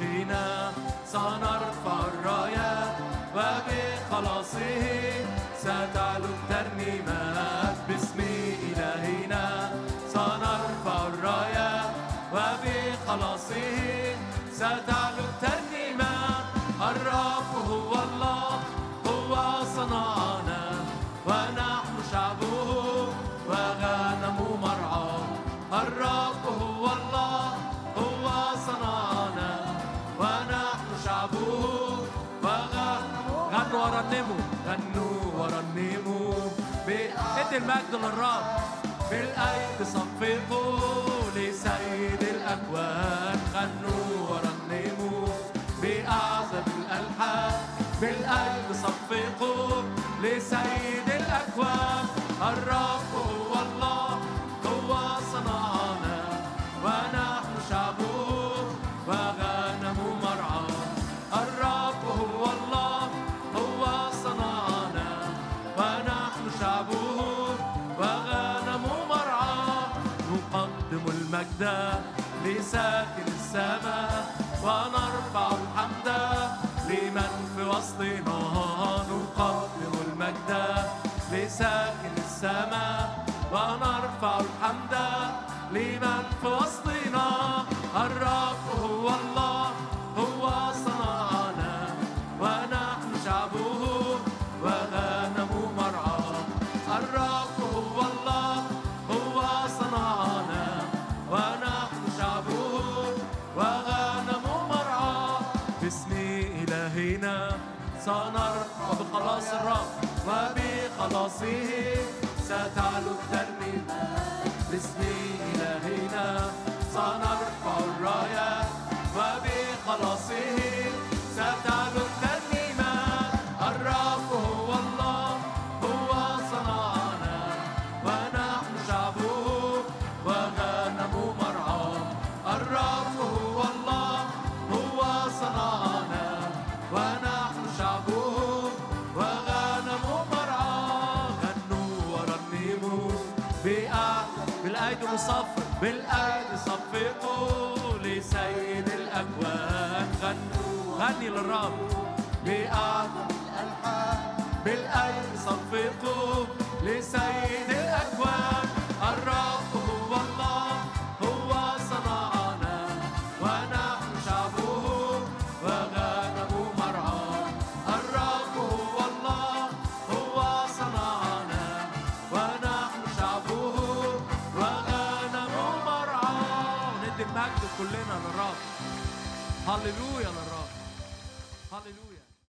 بنا سنرفع الراية وبخلاصه ستعلو الترنيمه المجد للرب في الأيد صفقوا لسيد الأكوان غنوا ورنموا بأعظم الألحان. في الأيد صفقوا لسيد الأكوان الرب السماء ونرفع الحمد لمن في وسطنا نقدم المجد لساكن السماء ونرفع الحمد لمن في وسطنا الرب هو الله. المصير ستعلو الترنيمة باسم إلهنا سنرفع الراية وباسم غني للرب. بأعظم الألحان بالأيسر صفقوا لسيد الأكوان.